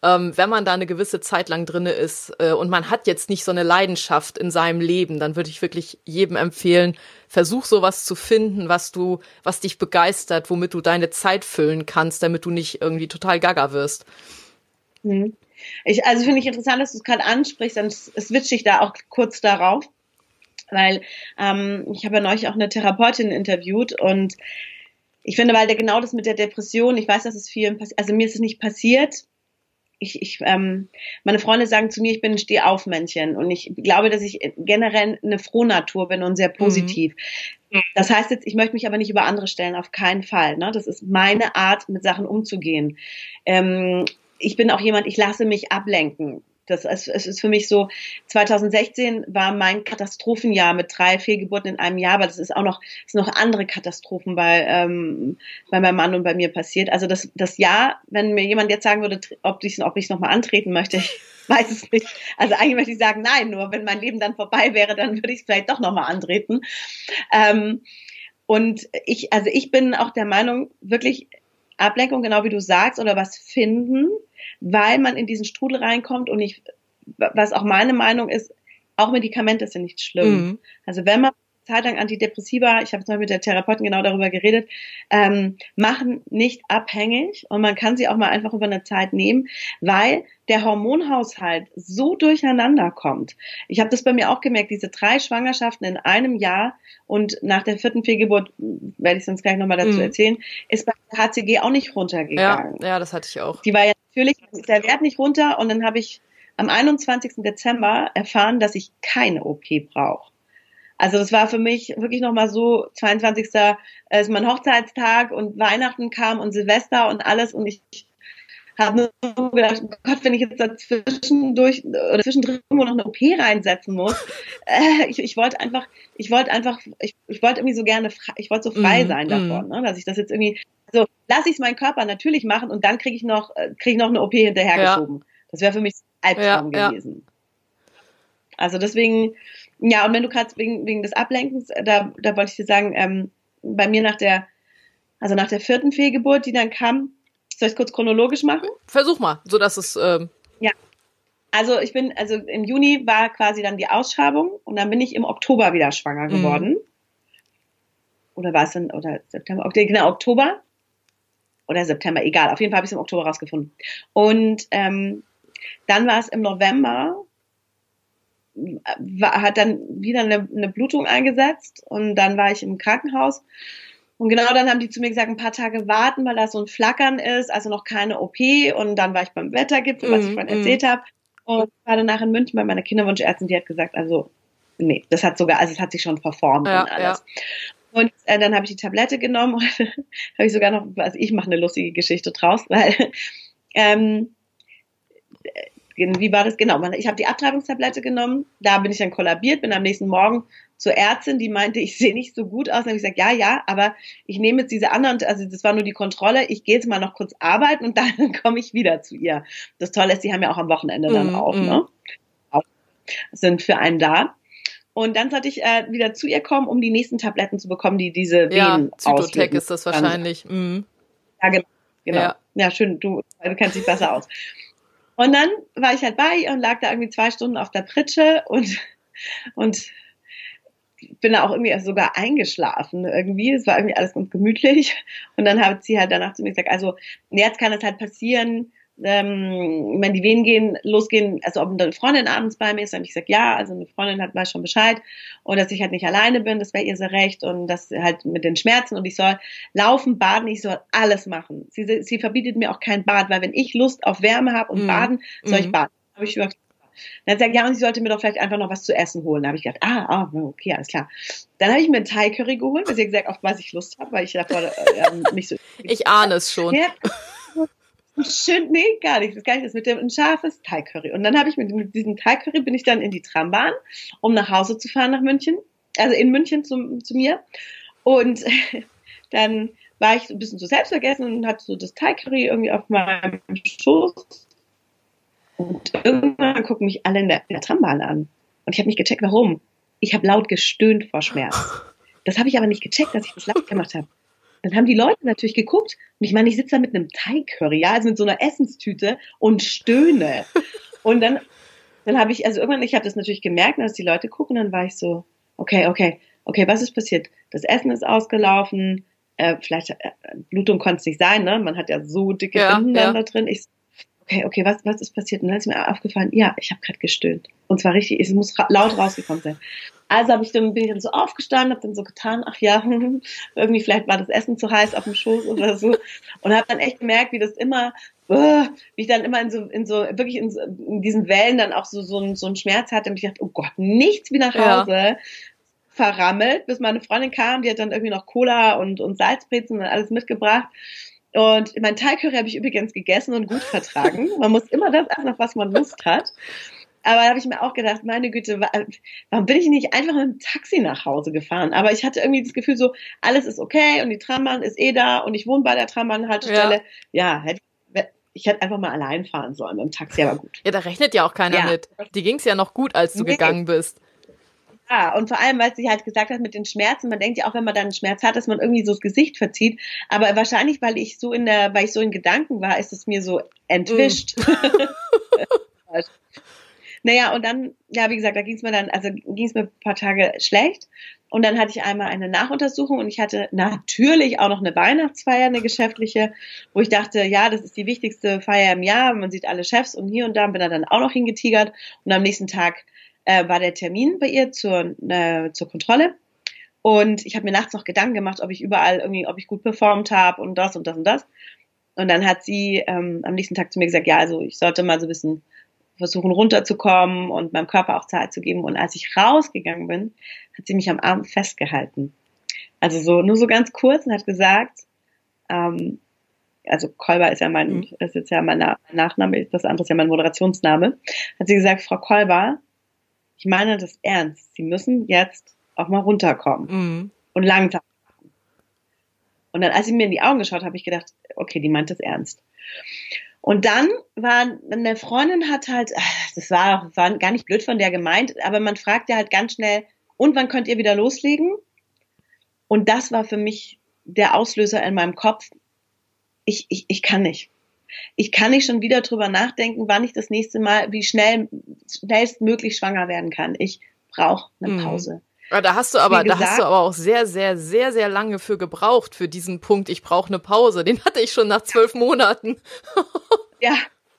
ähm, wenn man da eine gewisse Zeit lang drinne ist äh, und man hat jetzt nicht so eine Leidenschaft in seinem Leben, dann würde ich wirklich jedem empfehlen, versuch sowas zu finden, was du, was dich begeistert, womit du deine Zeit füllen kannst, damit du nicht irgendwie total gaga wirst. Mhm. Ich, also finde ich interessant, dass du es gerade ansprichst, dann switche ich da auch kurz darauf, weil ähm, ich habe ja neulich auch eine Therapeutin interviewt und ich finde, weil der genau das mit der Depression, ich weiß, dass es vielen passiert, also mir ist es nicht passiert, ich, ich ähm, meine Freunde sagen zu mir, ich bin ein Stehaufmännchen und ich glaube, dass ich generell eine Frohnatur bin und sehr mhm. positiv. Mhm. Das heißt jetzt, ich möchte mich aber nicht über andere stellen, auf keinen Fall. Ne? Das ist meine Art, mit Sachen umzugehen. Ähm, ich bin auch jemand, ich lasse mich ablenken. Das ist, es ist für mich so, 2016 war mein Katastrophenjahr mit drei Fehlgeburten in einem Jahr, aber das ist auch noch, es sind noch andere Katastrophen bei, ähm, bei meinem Mann und bei mir passiert. Also das, das Jahr, wenn mir jemand jetzt sagen würde, ob ich ob ich nochmal antreten möchte, ich weiß es nicht. Also eigentlich möchte ich sagen, nein, nur wenn mein Leben dann vorbei wäre, dann würde ich es vielleicht doch nochmal antreten. Ähm, und ich, also ich bin auch der Meinung, wirklich Ablenkung, genau wie du sagst, oder was finden, weil man in diesen Strudel reinkommt und ich, was auch meine Meinung ist, auch Medikamente sind nicht schlimm. Mhm. Also wenn man Zeit lang Antidepressiva, ich habe jetzt mal mit der Therapeutin genau darüber geredet, ähm, machen nicht abhängig und man kann sie auch mal einfach über eine Zeit nehmen, weil der Hormonhaushalt so durcheinander kommt. Ich habe das bei mir auch gemerkt, diese drei Schwangerschaften in einem Jahr und nach der vierten Fehlgeburt, werde ich sonst gleich nochmal dazu mhm. erzählen, ist bei der HCG auch nicht runtergegangen. Ja, ja, das hatte ich auch. Die war ja natürlich, der Wert nicht runter und dann habe ich am 21. Dezember erfahren, dass ich keine OP brauche. Also das war für mich wirklich nochmal so, 22. ist mein Hochzeitstag und Weihnachten kam und Silvester und alles und ich habe nur gedacht, oh Gott, wenn ich jetzt dazwischendurch oder zwischendrin noch eine OP reinsetzen muss. Äh, ich, ich wollte einfach, ich wollte einfach, ich, ich wollte irgendwie so gerne, ich wollte so frei mm, sein davon, mm. ne, dass ich das jetzt irgendwie, so lasse ich es meinen Körper natürlich machen und dann kriege ich noch, äh, kriege ich noch eine OP hinterhergeschoben. Ja. Das wäre für mich Albtraum ja, gewesen. Ja. Also deswegen, ja, und wenn du gerade wegen, wegen des Ablenkens, äh, da, da wollte ich dir sagen, ähm, bei mir nach der, also nach der vierten Fehlgeburt, die dann kam, soll ich es kurz chronologisch machen? Versuch mal, so dass es. Ähm ja. Also ich bin, also im Juni war quasi dann die Ausschreibung und dann bin ich im Oktober wieder schwanger mhm. geworden. Mhm. Oder war es dann, oder September, okay, genau, Oktober. Oder September, egal. Auf jeden Fall habe ich es im Oktober rausgefunden. Und ähm, dann war es im November war, hat dann wieder eine, eine Blutung eingesetzt und dann war ich im Krankenhaus. Und genau dann haben die zu mir gesagt, ein paar Tage warten, weil da so ein Flackern ist, also noch keine OP. Und dann war ich beim Wettergipfel, was ich Mhm, vorhin erzählt habe. Und war danach in München bei meiner Kinderwunschärztin, die hat gesagt, also nee, das hat sogar, also es hat sich schon verformt Ja, und alles. Und äh, dann habe ich die Tablette genommen und habe ich sogar noch, also ich mache eine lustige Geschichte draus, weil ähm, äh, wie war das genau? Ich habe die Abtreibungstablette genommen, da bin ich dann kollabiert, bin am nächsten Morgen zur Ärztin, die meinte, ich sehe nicht so gut aus. Dann habe ich gesagt, ja, ja, aber ich nehme jetzt diese anderen, also das war nur die Kontrolle, ich gehe jetzt mal noch kurz arbeiten und dann komme ich wieder zu ihr. Das Tolle ist, die haben ja auch am Wochenende dann Mm, auf, mm. ne? Sind für einen da. Und dann sollte ich äh, wieder zu ihr kommen, um die nächsten Tabletten zu bekommen, die diese Ja, Venen Zytotec auslösen. ist das wahrscheinlich. Mhm. Ja, genau. genau. Ja. Ja. schön, du, du kennst dich besser aus. Und dann war ich halt bei ihr und lag da irgendwie zwei Stunden auf der Pritsche und, und bin da auch irgendwie sogar eingeschlafen irgendwie. Es war irgendwie alles ganz gemütlich. Und dann hat sie halt danach zu mir gesagt, also jetzt kann es halt passieren, ähm, wenn die Venen gehen, losgehen, also ob eine Freundin abends bei mir ist, dann habe ich gesagt, ja, also eine Freundin hat weiß schon Bescheid und dass ich halt nicht alleine bin, das wäre ihr sehr recht und das halt mit den Schmerzen und ich soll laufen, baden, ich soll alles machen. Sie, sie verbietet mir auch kein Bad, weil wenn ich Lust auf Wärme habe und Mhm. baden, soll ich Mhm. baden. Habe ich gesagt, dann gesagt, ja, und sie sollte mir doch vielleicht einfach noch was zu essen holen. Da habe ich gedacht, ah, ah, okay, alles klar. Dann habe ich mir einen Thai Curry geholt, weil sie gesagt, auf was ich Lust habe, weil ich davor äh, ähm, nicht so Ich ahne es schon. ja. Schön, nee, gar nicht. Das gar nicht. Das mit dem ein scharfes Thai Curry. Und dann habe ich mit, mit diesem Thai Curry bin ich dann in die Trambahn, um nach Hause zu fahren nach München. Also in München zu, zu mir. Und dann war ich so ein bisschen so selbstvergessen und hatte so das Thai Curry irgendwie auf meinem Schoß. Und irgendwann gucken mich alle in der, in der Trambahn an. Und ich habe nicht gecheckt, warum. Ich habe laut gestöhnt vor Schmerz. Das habe ich aber nicht gecheckt, dass ich das laut gemacht habe. Dann haben die Leute natürlich geguckt und ich meine, ich sitze da mit einem Thai-Curry, ja, also mit so einer Essenstüte und stöhne. Und dann, dann habe ich, also irgendwann, ich habe das natürlich gemerkt, dass die Leute gucken, dann war ich so, okay, okay, okay, was ist passiert? Das Essen ist ausgelaufen, äh, vielleicht äh, Blutung konnte es nicht sein, ne? Man hat ja so dicke Ja, Binden ja. da drin. Ich, okay, okay, was, was ist passiert? Und dann ist mir aufgefallen, ja, ich habe gerade gestöhnt. Und zwar richtig, es muss ra laut rausgekommen sein. Also habe ich dann, bin ich dann so aufgestanden, habe dann so getan, ach ja, irgendwie vielleicht war das Essen zu heiß auf dem Schoß oder so. Und habe dann echt gemerkt, wie das immer, äh, wie ich dann immer in so, in so wirklich in, so, in diesen Wellen dann auch so, so, ein, so einen Schmerz hatte und ich dachte, oh Gott, nichts wie nach Ja. Hause. Verrammelt, bis meine Freundin kam, die hat dann irgendwie noch Cola und, und Salzbrezen und alles mitgebracht. Und mein Thai Curry habe ich übrigens gegessen und gut vertragen. Man muss immer das essen, auf was man Lust hat. Aber da habe ich mir auch gedacht, meine Güte, wa- warum bin ich nicht einfach mit dem Taxi nach Hause gefahren? Aber ich hatte irgendwie das Gefühl so, alles ist okay und die Trambahn ist eh da und ich wohne bei der Trambahnhaltestelle. Ja, hätte ich hätte einfach mal allein fahren sollen mit dem Taxi, aber gut. Ja, da rechnet ja auch keiner Ja. mit. Die ging's ja noch gut, als du Nee. gegangen bist. Ja, und vor allem, weil sie halt gesagt hat mit den Schmerzen, man denkt ja auch, wenn man dann einen Schmerz hat, dass man irgendwie so das Gesicht verzieht. Aber wahrscheinlich, weil ich so in der, weil ich so in Gedanken war, ist es mir so entwischt. naja, und dann, ja, wie gesagt, da ging es mir dann, also ging es mir ein paar Tage schlecht. Und dann hatte ich einmal eine Nachuntersuchung und ich hatte natürlich auch noch eine Weihnachtsfeier, eine geschäftliche, wo ich dachte, ja, das ist die wichtigste Feier im Jahr. Man sieht alle Chefs und hier und da bin da dann auch noch hingetigert. Und am nächsten Tag äh, war der Termin bei ihr zur, äh, zur Kontrolle. Und ich habe mir nachts noch Gedanken gemacht, ob ich überall irgendwie, ob ich gut performt habe und das und das und das. Und dann hat sie ähm, am nächsten Tag zu mir gesagt, ja, also ich sollte mal so ein bisschen versuchen runterzukommen und meinem Körper auch Zeit zu geben. Und als ich rausgegangen bin, hat sie mich am Arm festgehalten. Also so nur so ganz kurz und hat gesagt, ähm, also Kolber ist ja mein, Mhm. ist jetzt ja mein Na- Nachname, das andere ist ja mein Moderationsname. Hat sie gesagt, Frau Kolber, ich meine das ernst. Sie müssen jetzt auch mal runterkommen Mhm. und langsam. Und dann, als sie mir in die Augen geschaut, habe ich gedacht, okay, die meint das ernst. Und dann war eine Freundin hat halt, das war, war gar nicht blöd von der gemeint, aber man fragt ja halt ganz schnell, und wann könnt ihr wieder loslegen? Und das war für mich der Auslöser in meinem Kopf. Ich, ich, ich kann nicht. Ich kann nicht schon wieder drüber nachdenken, wann ich das nächste Mal, wie schnell, schnellstmöglich schwanger werden kann. Ich brauche eine Mhm. Ja, da hast du aber, Wie da hast gesagt- du aber auch sehr, sehr, sehr, sehr lange für gebraucht für diesen Punkt. Ich brauche eine Pause. Den hatte ich schon nach zwölf Monaten. Ja,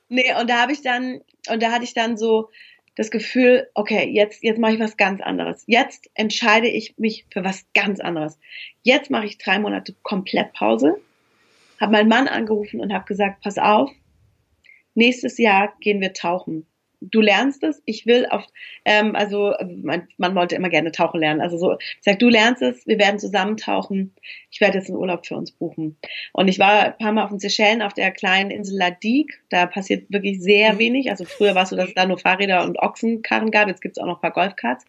nee, und da habe ich dann, und da hatte ich dann so, das Gefühl, okay, jetzt, jetzt mache ich was ganz anderes. Jetzt entscheide ich mich für was ganz anderes. Jetzt mache ich drei Monate komplett Pause, habe meinen Mann angerufen und habe gesagt, pass auf, nächstes Jahr gehen wir tauchen du lernst es, ich will auf, ähm, also man, man wollte immer gerne tauchen lernen. Also so, ich sag, du lernst es, wir werden zusammen tauchen, ich werde jetzt einen Urlaub für uns buchen. Und ich war ein paar Mal auf den Seychellen auf der kleinen Insel Ladik, da passiert wirklich sehr mhm. wenig. Also früher war es so, dass es da nur Fahrräder und Ochsenkarren gab, jetzt gibt es auch noch ein paar Golfkarts.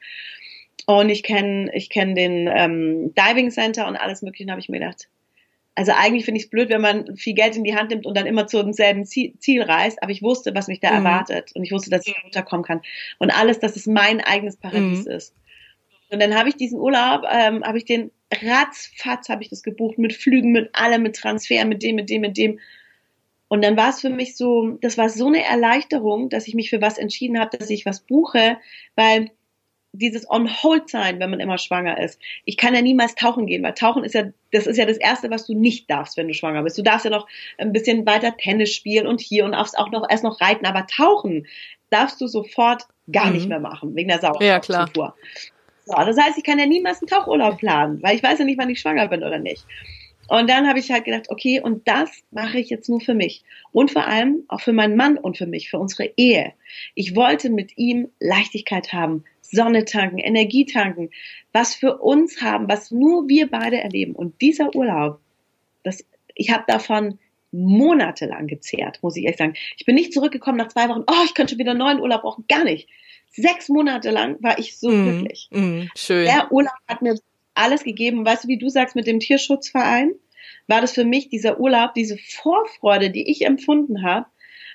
Und ich kenne ich kenn den ähm, Diving Center und alles mögliche, habe ich mir gedacht, also eigentlich finde ich es blöd, wenn man viel Geld in die Hand nimmt und dann immer zu demselben Ziel reist, aber ich wusste, was mich da mhm. erwartet und ich wusste, dass ich da runterkommen kann und alles, dass es mein eigenes Paradies mhm. ist. Und dann habe ich diesen Urlaub, ähm, habe ich den ratzfatz habe ich das gebucht mit Flügen, mit allem, mit Transfer, mit dem, mit dem, mit dem. Und dann war es für mich so, das war so eine Erleichterung, dass ich mich für was entschieden habe, dass ich was buche, weil dieses on hold sein, wenn man immer schwanger ist. Ich kann ja niemals tauchen gehen, weil tauchen ist ja, das ist ja das erste, was du nicht darfst, wenn du schwanger bist. Du darfst ja noch ein bisschen weiter Tennis spielen und hier und auch noch erst noch reiten, aber tauchen darfst du sofort gar mhm. nicht mehr machen, wegen der Sauerstoffzufuhr. Ja, so, das heißt, ich kann ja niemals einen Tauchurlaub planen, weil ich weiß ja nicht, wann ich schwanger bin oder nicht. Und dann habe ich halt gedacht, okay, und das mache ich jetzt nur für mich. Und vor allem auch für meinen Mann und für mich, für unsere Ehe. Ich wollte mit ihm Leichtigkeit haben, Sonne tanken, Energie tanken, was für uns haben, was nur wir beide erleben. Und dieser Urlaub, das, ich habe davon monatelang gezehrt, muss ich echt sagen. Ich bin nicht zurückgekommen nach zwei Wochen, oh, ich könnte wieder einen neuen Urlaub brauchen, gar nicht. Sechs Monate lang war ich so mm, glücklich. Mm, schön. Der Urlaub hat mir alles gegeben. Weißt du, wie du sagst mit dem Tierschutzverein, war das für mich dieser Urlaub, diese Vorfreude, die ich empfunden habe,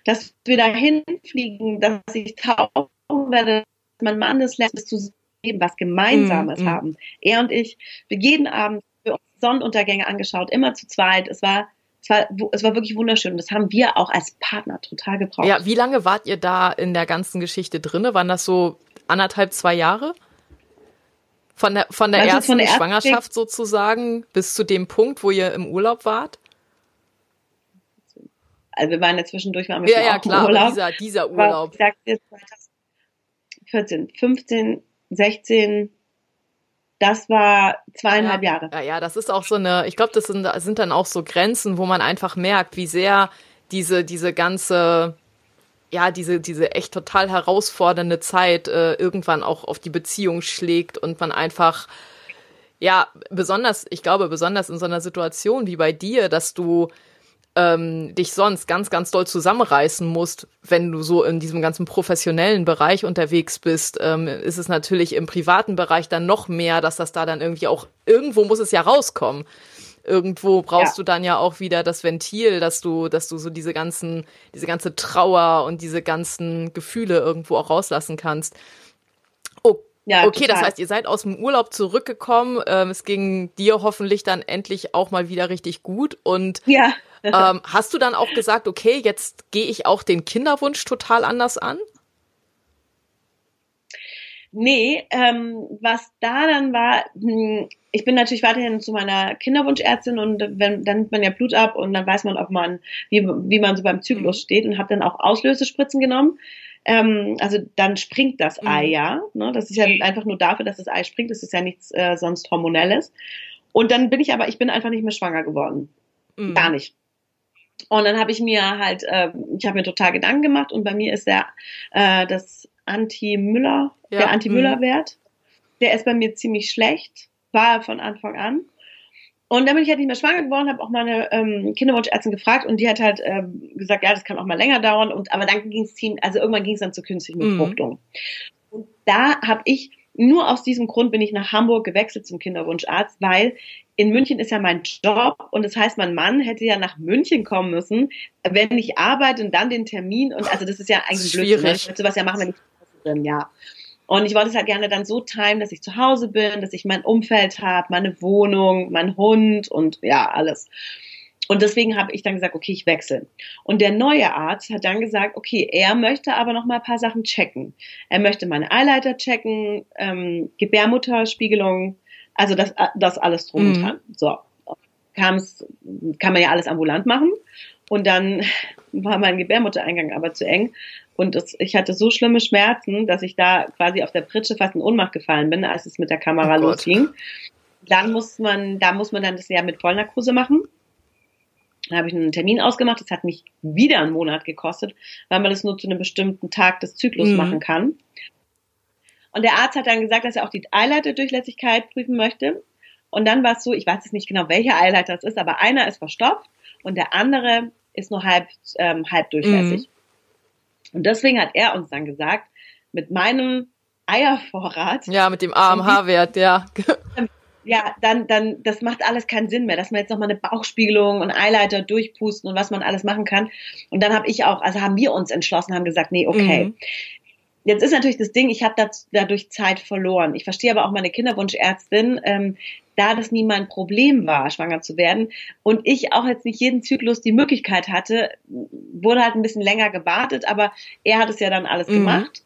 dass wir dahin fliegen, dass ich tauchen werde, mein Mann es lernt, es zu sehen, was Gemeinsames mm, mm. haben. Er und ich, wir jeden Abend für uns Sonnenuntergänge angeschaut, immer zu zweit. Es war es war, es war wirklich wunderschön. Das haben wir auch als Partner total gebraucht. Ja, wie lange wart ihr da in der ganzen Geschichte drinne? Waren das so anderthalb, zwei Jahre? Von der, von der, ersten, von der ersten Schwangerschaft sozusagen bis zu dem Punkt, wo ihr im Urlaub wart? Also wir waren ja zwischendurch, waren wir ja, ja, klar, Urlaub. Dieser, dieser Urlaub. ich sag jetzt 14, 15, 16, das war zweieinhalb ja, Jahre. Ja, ja, das ist auch so eine, ich glaube, das sind, sind dann auch so Grenzen, wo man einfach merkt, wie sehr diese, diese ganze, ja, diese, diese echt total herausfordernde Zeit äh, irgendwann auch auf die Beziehung schlägt und man einfach, ja, besonders, ich glaube, besonders in so einer Situation wie bei dir, dass du ähm, dich sonst ganz, ganz doll zusammenreißen musst, wenn du so in diesem ganzen professionellen Bereich unterwegs bist, ähm, ist es natürlich im privaten Bereich dann noch mehr, dass das da dann irgendwie auch, irgendwo muss es ja rauskommen. Irgendwo brauchst ja. du dann ja auch wieder das Ventil, dass du, dass du so diese ganzen, diese ganze Trauer und diese ganzen Gefühle irgendwo auch rauslassen kannst. Oh, ja, okay, total. das heißt, ihr seid aus dem Urlaub zurückgekommen. Ähm, es ging dir hoffentlich dann endlich auch mal wieder richtig gut. Und ja. Ähm, hast du dann auch gesagt, okay, jetzt gehe ich auch den Kinderwunsch total anders an? Nee, ähm, was da dann war, hm, ich bin natürlich weiterhin zu meiner Kinderwunschärztin und wenn, dann nimmt man ja Blut ab und dann weiß man, ob man, wie, wie man so beim Zyklus mhm. steht und habe dann auch Auslösespritzen genommen. Ähm, also dann springt das Ei mhm. ja. Ne? Das ist ja einfach nur dafür, dass das Ei springt. Das ist ja nichts äh, sonst Hormonelles. Und dann bin ich aber, ich bin einfach nicht mehr schwanger geworden. Mhm. Gar nicht. Und dann habe ich mir halt, äh, ich habe mir total Gedanken gemacht und bei mir ist der äh, das Anti-Müller, ja. der Anti-Müller-Wert, mhm. der ist bei mir ziemlich schlecht, war von Anfang an. Und dann bin ich halt nicht mehr schwanger geworden, habe auch meine ähm, Kinderwunschärztin gefragt und die hat halt ähm, gesagt, ja, das kann auch mal länger dauern. Und aber dann ging es also irgendwann ging es dann zur künstlichen mhm. Befruchtung. Mhm. Und da habe ich nur aus diesem Grund bin ich nach Hamburg gewechselt zum Kinderwunscharzt, weil in München ist ja mein Job und das heißt, mein Mann hätte ja nach München kommen müssen, wenn ich arbeite und dann den Termin und also das ist ja eigentlich Blödsinn. Ne? Ich würde sowas ja machen, wenn ich drin, ja. Und ich wollte es halt gerne dann so timen, dass ich zu Hause bin, dass ich mein Umfeld habe, meine Wohnung, mein Hund und ja, alles. Und deswegen habe ich dann gesagt, okay, ich wechsle. Und der neue Arzt hat dann gesagt, okay, er möchte aber noch mal ein paar Sachen checken. Er möchte meine Eileiter checken, ähm, Gebärmutterspiegelung, also das, das alles drum und mhm. dran. So, kam's, kann man ja alles ambulant machen. Und dann war mein Gebärmuttereingang aber zu eng. Und es, ich hatte so schlimme Schmerzen, dass ich da quasi auf der Pritsche fast in Ohnmacht gefallen bin, als es mit der Kamera oh losging. Dann muss man, da muss man dann das ja mit Vollnarkose machen. Da habe ich einen Termin ausgemacht. Das hat mich wieder einen Monat gekostet, weil man das nur zu einem bestimmten Tag des Zyklus mhm. machen kann. Und der Arzt hat dann gesagt, dass er auch die Eileiterdurchlässigkeit prüfen möchte. Und dann war es so, ich weiß jetzt nicht genau, welcher Eileiter es ist, aber einer ist verstopft und der andere ist nur halb, ähm, halb durchlässig. Mhm. Und deswegen hat er uns dann gesagt, mit meinem Eiervorrat. Ja, mit dem AMH-Wert, ja. Ja, dann, dann, das macht alles keinen Sinn mehr, dass man jetzt nochmal eine Bauchspiegelung und Eileiter durchpusten und was man alles machen kann. Und dann habe ich auch, also haben wir uns entschlossen, haben gesagt, nee, okay. Mhm. Jetzt ist natürlich das Ding, ich habe dadurch Zeit verloren. Ich verstehe aber auch meine Kinderwunschärztin, ähm, da das nie mein Problem war, schwanger zu werden und ich auch jetzt nicht jeden Zyklus die Möglichkeit hatte, wurde halt ein bisschen länger gewartet, aber er hat es ja dann alles mhm. gemacht.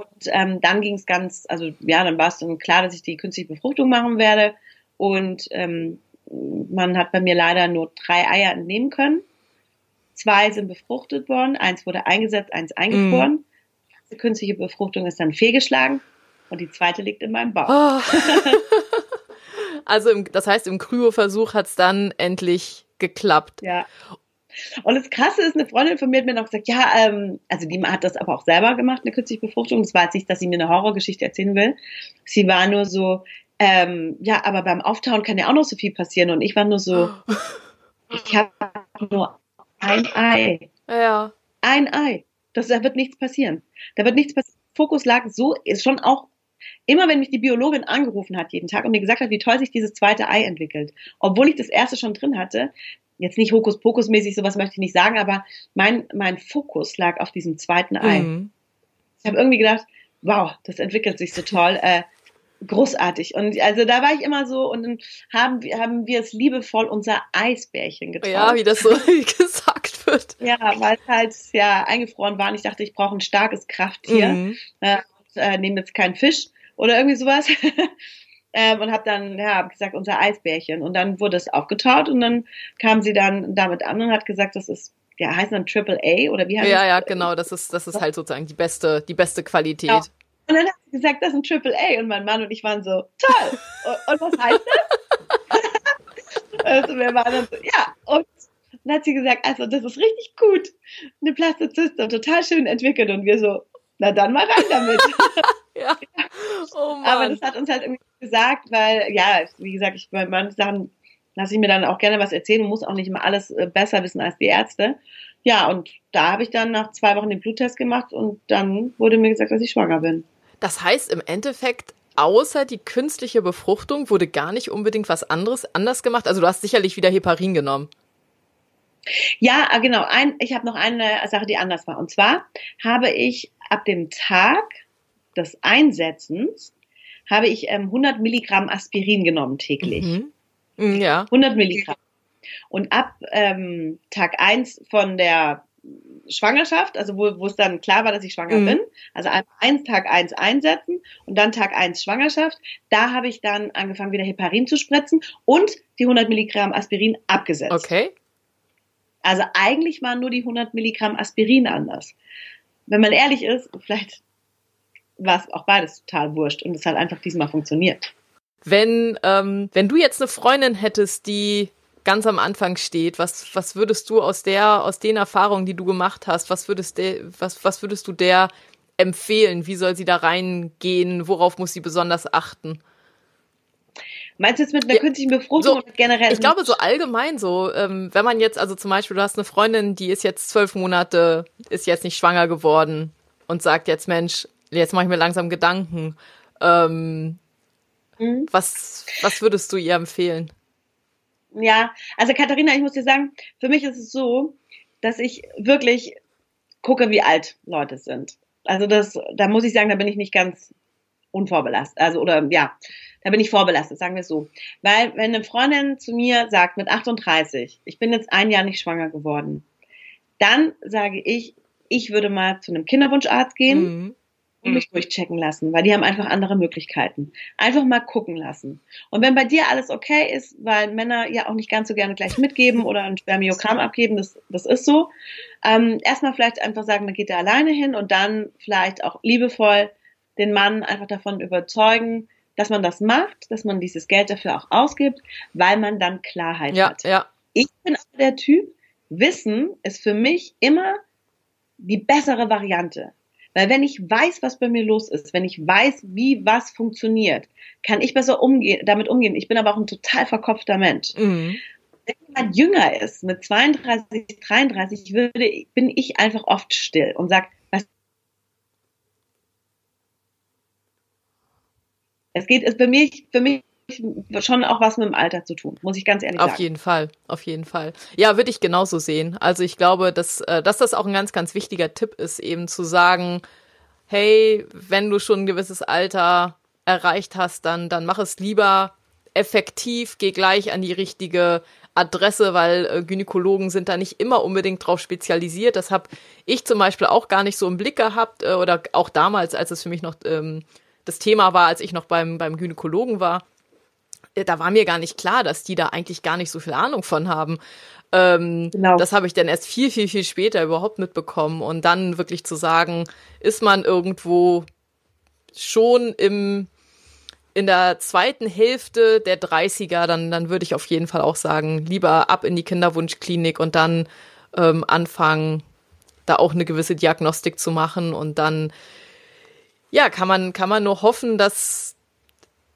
Und ähm, dann ging es ganz, also ja, dann war es dann klar, dass ich die künstliche Befruchtung machen werde. Und ähm, man hat bei mir leider nur drei Eier entnehmen können. Zwei sind befruchtet worden, eins wurde eingesetzt, eins eingefroren. Mhm. Die künstliche Befruchtung ist dann fehlgeschlagen und die zweite liegt in meinem Bauch. Oh. Also im, das heißt, im Kryoversuch hat es dann endlich geklappt. Ja. Und das Krasse ist, eine Freundin von mir hat mir noch gesagt, ja, ähm, also die hat das aber auch selber gemacht, eine künstliche Befruchtung. Das war jetzt nicht, dass sie mir eine Horrorgeschichte erzählen will. Sie war nur so, ähm, ja, aber beim Auftauen kann ja auch noch so viel passieren. Und ich war nur so, ich habe nur ein Ei. Ja. Ein Ei. Das, da wird nichts passieren. Da wird nichts passieren. Fokus lag so, ist schon auch Immer wenn mich die Biologin angerufen hat jeden Tag und mir gesagt hat, wie toll sich dieses zweite Ei entwickelt, obwohl ich das erste schon drin hatte, jetzt nicht Hokuspokus-mäßig, sowas möchte ich nicht sagen, aber mein, mein Fokus lag auf diesem zweiten Ei. Mhm. Ich habe irgendwie gedacht, wow, das entwickelt sich so toll. Äh, großartig. Und also da war ich immer so und dann haben, haben wir es liebevoll unser Eisbärchen getragen. Ja, wie das so gesagt wird. Ja, weil es halt ja eingefroren war und ich dachte, ich brauche ein starkes Krafttier. Mhm. Äh, äh, nehme jetzt keinen Fisch oder irgendwie sowas. ähm, und habe dann ja hab gesagt unser Eisbärchen und dann wurde es aufgetaut und dann kam sie dann damit an und hat gesagt, das ist ja heißt dann Triple A oder wie heißt Ja, das? ja, genau, das ist das ist halt sozusagen die beste die beste Qualität. Genau. Und dann hat sie gesagt, das ist ein Triple A und mein Mann und ich waren so toll. und, und was heißt das? also wir waren dann so, ja und dann hat sie gesagt, also das ist richtig gut, eine Plastozyste, total schön entwickelt und wir so, na dann mal rein damit. ja. Oh Mann. Aber das hat uns halt irgendwie gesagt, weil, ja, wie gesagt, ich bei manchen Sachen lasse ich mir dann auch gerne was erzählen und muss auch nicht immer alles äh, besser wissen als die Ärzte. Ja, und da habe ich dann nach zwei Wochen den Bluttest gemacht und dann wurde mir gesagt, dass ich schwanger bin. Das heißt im Endeffekt, außer die künstliche Befruchtung wurde gar nicht unbedingt was anderes anders gemacht. Also du hast sicherlich wieder Heparin genommen. Ja, ah, genau. Ein, ich habe noch eine Sache, die anders war. Und zwar habe ich ab dem Tag des Einsetzens habe ich ähm, 100 Milligramm Aspirin genommen täglich. Mhm. mhm. Ja. 100 Milligramm. Und ab ähm, Tag eins von der Schwangerschaft, also wo, wo es dann klar war, dass ich schwanger mhm. bin, also eins Tag eins einsetzen und dann Tag eins Schwangerschaft, da habe ich dann angefangen wieder Heparin zu spritzen und die 100 Milligramm Aspirin abgesetzt. Okay. Also eigentlich waren nur die 100 Milligramm Aspirin anders. Wenn man ehrlich ist, vielleicht war es auch beides total wurscht und es hat einfach diesmal funktioniert. Wenn, ähm, wenn du jetzt eine Freundin hättest, die ganz am Anfang steht, was, was würdest du aus der, aus den Erfahrungen, die du gemacht hast, was würdest, de, was, was würdest du der empfehlen? Wie soll sie da reingehen? Worauf muss sie besonders achten? Meinst du jetzt mit einer ja, künstlichen Befruchtung so, generell? Ich glaube so allgemein so, ähm, wenn man jetzt, also zum Beispiel, du hast eine Freundin, die ist jetzt zwölf Monate, ist jetzt nicht schwanger geworden und sagt jetzt, Mensch, jetzt mache ich mir langsam Gedanken. Ähm, mhm. was, was würdest du ihr empfehlen? Ja, also Katharina, ich muss dir sagen, für mich ist es so, dass ich wirklich gucke, wie alt Leute sind. Also das, da muss ich sagen, da bin ich nicht ganz unvorbelastet. Also oder ja, da bin ich vorbelastet, sagen wir es so. Weil wenn eine Freundin zu mir sagt mit 38, ich bin jetzt ein Jahr nicht schwanger geworden, dann sage ich, ich würde mal zu einem Kinderwunscharzt gehen. Mhm. Und mich durchchecken lassen, weil die haben einfach andere Möglichkeiten. Einfach mal gucken lassen. Und wenn bei dir alles okay ist, weil Männer ja auch nicht ganz so gerne gleich mitgeben oder ein Spermiogramm abgeben, das, das ist so, ähm, erstmal vielleicht einfach sagen, man geht da alleine hin und dann vielleicht auch liebevoll den Mann einfach davon überzeugen, dass man das macht, dass man dieses Geld dafür auch ausgibt, weil man dann Klarheit ja, hat. Ja. Ich bin auch der Typ, Wissen ist für mich immer die bessere Variante. Weil wenn ich weiß, was bei mir los ist, wenn ich weiß, wie was funktioniert, kann ich besser umgehen, damit umgehen. Ich bin aber auch ein total verkopfter Mensch. Mhm. Wenn jemand jünger ist, mit 32, 33, würde, bin ich einfach oft still und sage, was es geht, ist für mich, für mich schon auch was mit dem Alter zu tun, muss ich ganz ehrlich auf sagen. Auf jeden Fall, auf jeden Fall. Ja, würde ich genauso sehen. Also ich glaube, dass, äh, dass das auch ein ganz, ganz wichtiger Tipp ist, eben zu sagen, hey, wenn du schon ein gewisses Alter erreicht hast, dann, dann mach es lieber effektiv, geh gleich an die richtige Adresse, weil äh, Gynäkologen sind da nicht immer unbedingt drauf spezialisiert. Das habe ich zum Beispiel auch gar nicht so im Blick gehabt äh, oder auch damals, als es für mich noch ähm, das Thema war, als ich noch beim, beim Gynäkologen war. Äh, da war mir gar nicht klar, dass die da eigentlich gar nicht so viel Ahnung von haben. Ähm, genau. Das habe ich dann erst viel, viel, viel später überhaupt mitbekommen. Und dann wirklich zu sagen, ist man irgendwo schon im, in der zweiten Hälfte der 30er, dann, dann würde ich auf jeden Fall auch sagen, lieber ab in die Kinderwunschklinik und dann ähm, anfangen, da auch eine gewisse Diagnostik zu machen. Und dann, ja, kann man, kann man nur hoffen, dass,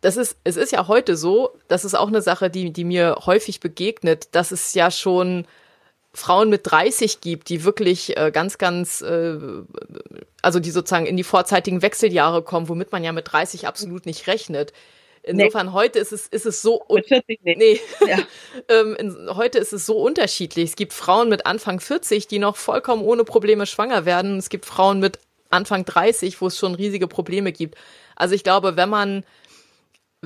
das ist, es ist ja heute so, das ist auch eine Sache, die, die mir häufig begegnet, dass es ja schon Frauen mit 30 gibt, die wirklich äh, ganz, ganz, äh, also die sozusagen in die vorzeitigen Wechseljahre kommen, womit man ja mit 30 absolut nicht rechnet. Insofern nee. heute ist es ist es so mit 40 nicht. nee ja. ähm, in, heute ist es so unterschiedlich. Es gibt Frauen mit Anfang 40, die noch vollkommen ohne Probleme schwanger werden. Es gibt Frauen mit Anfang 30, wo es schon riesige Probleme gibt. Also ich glaube, wenn man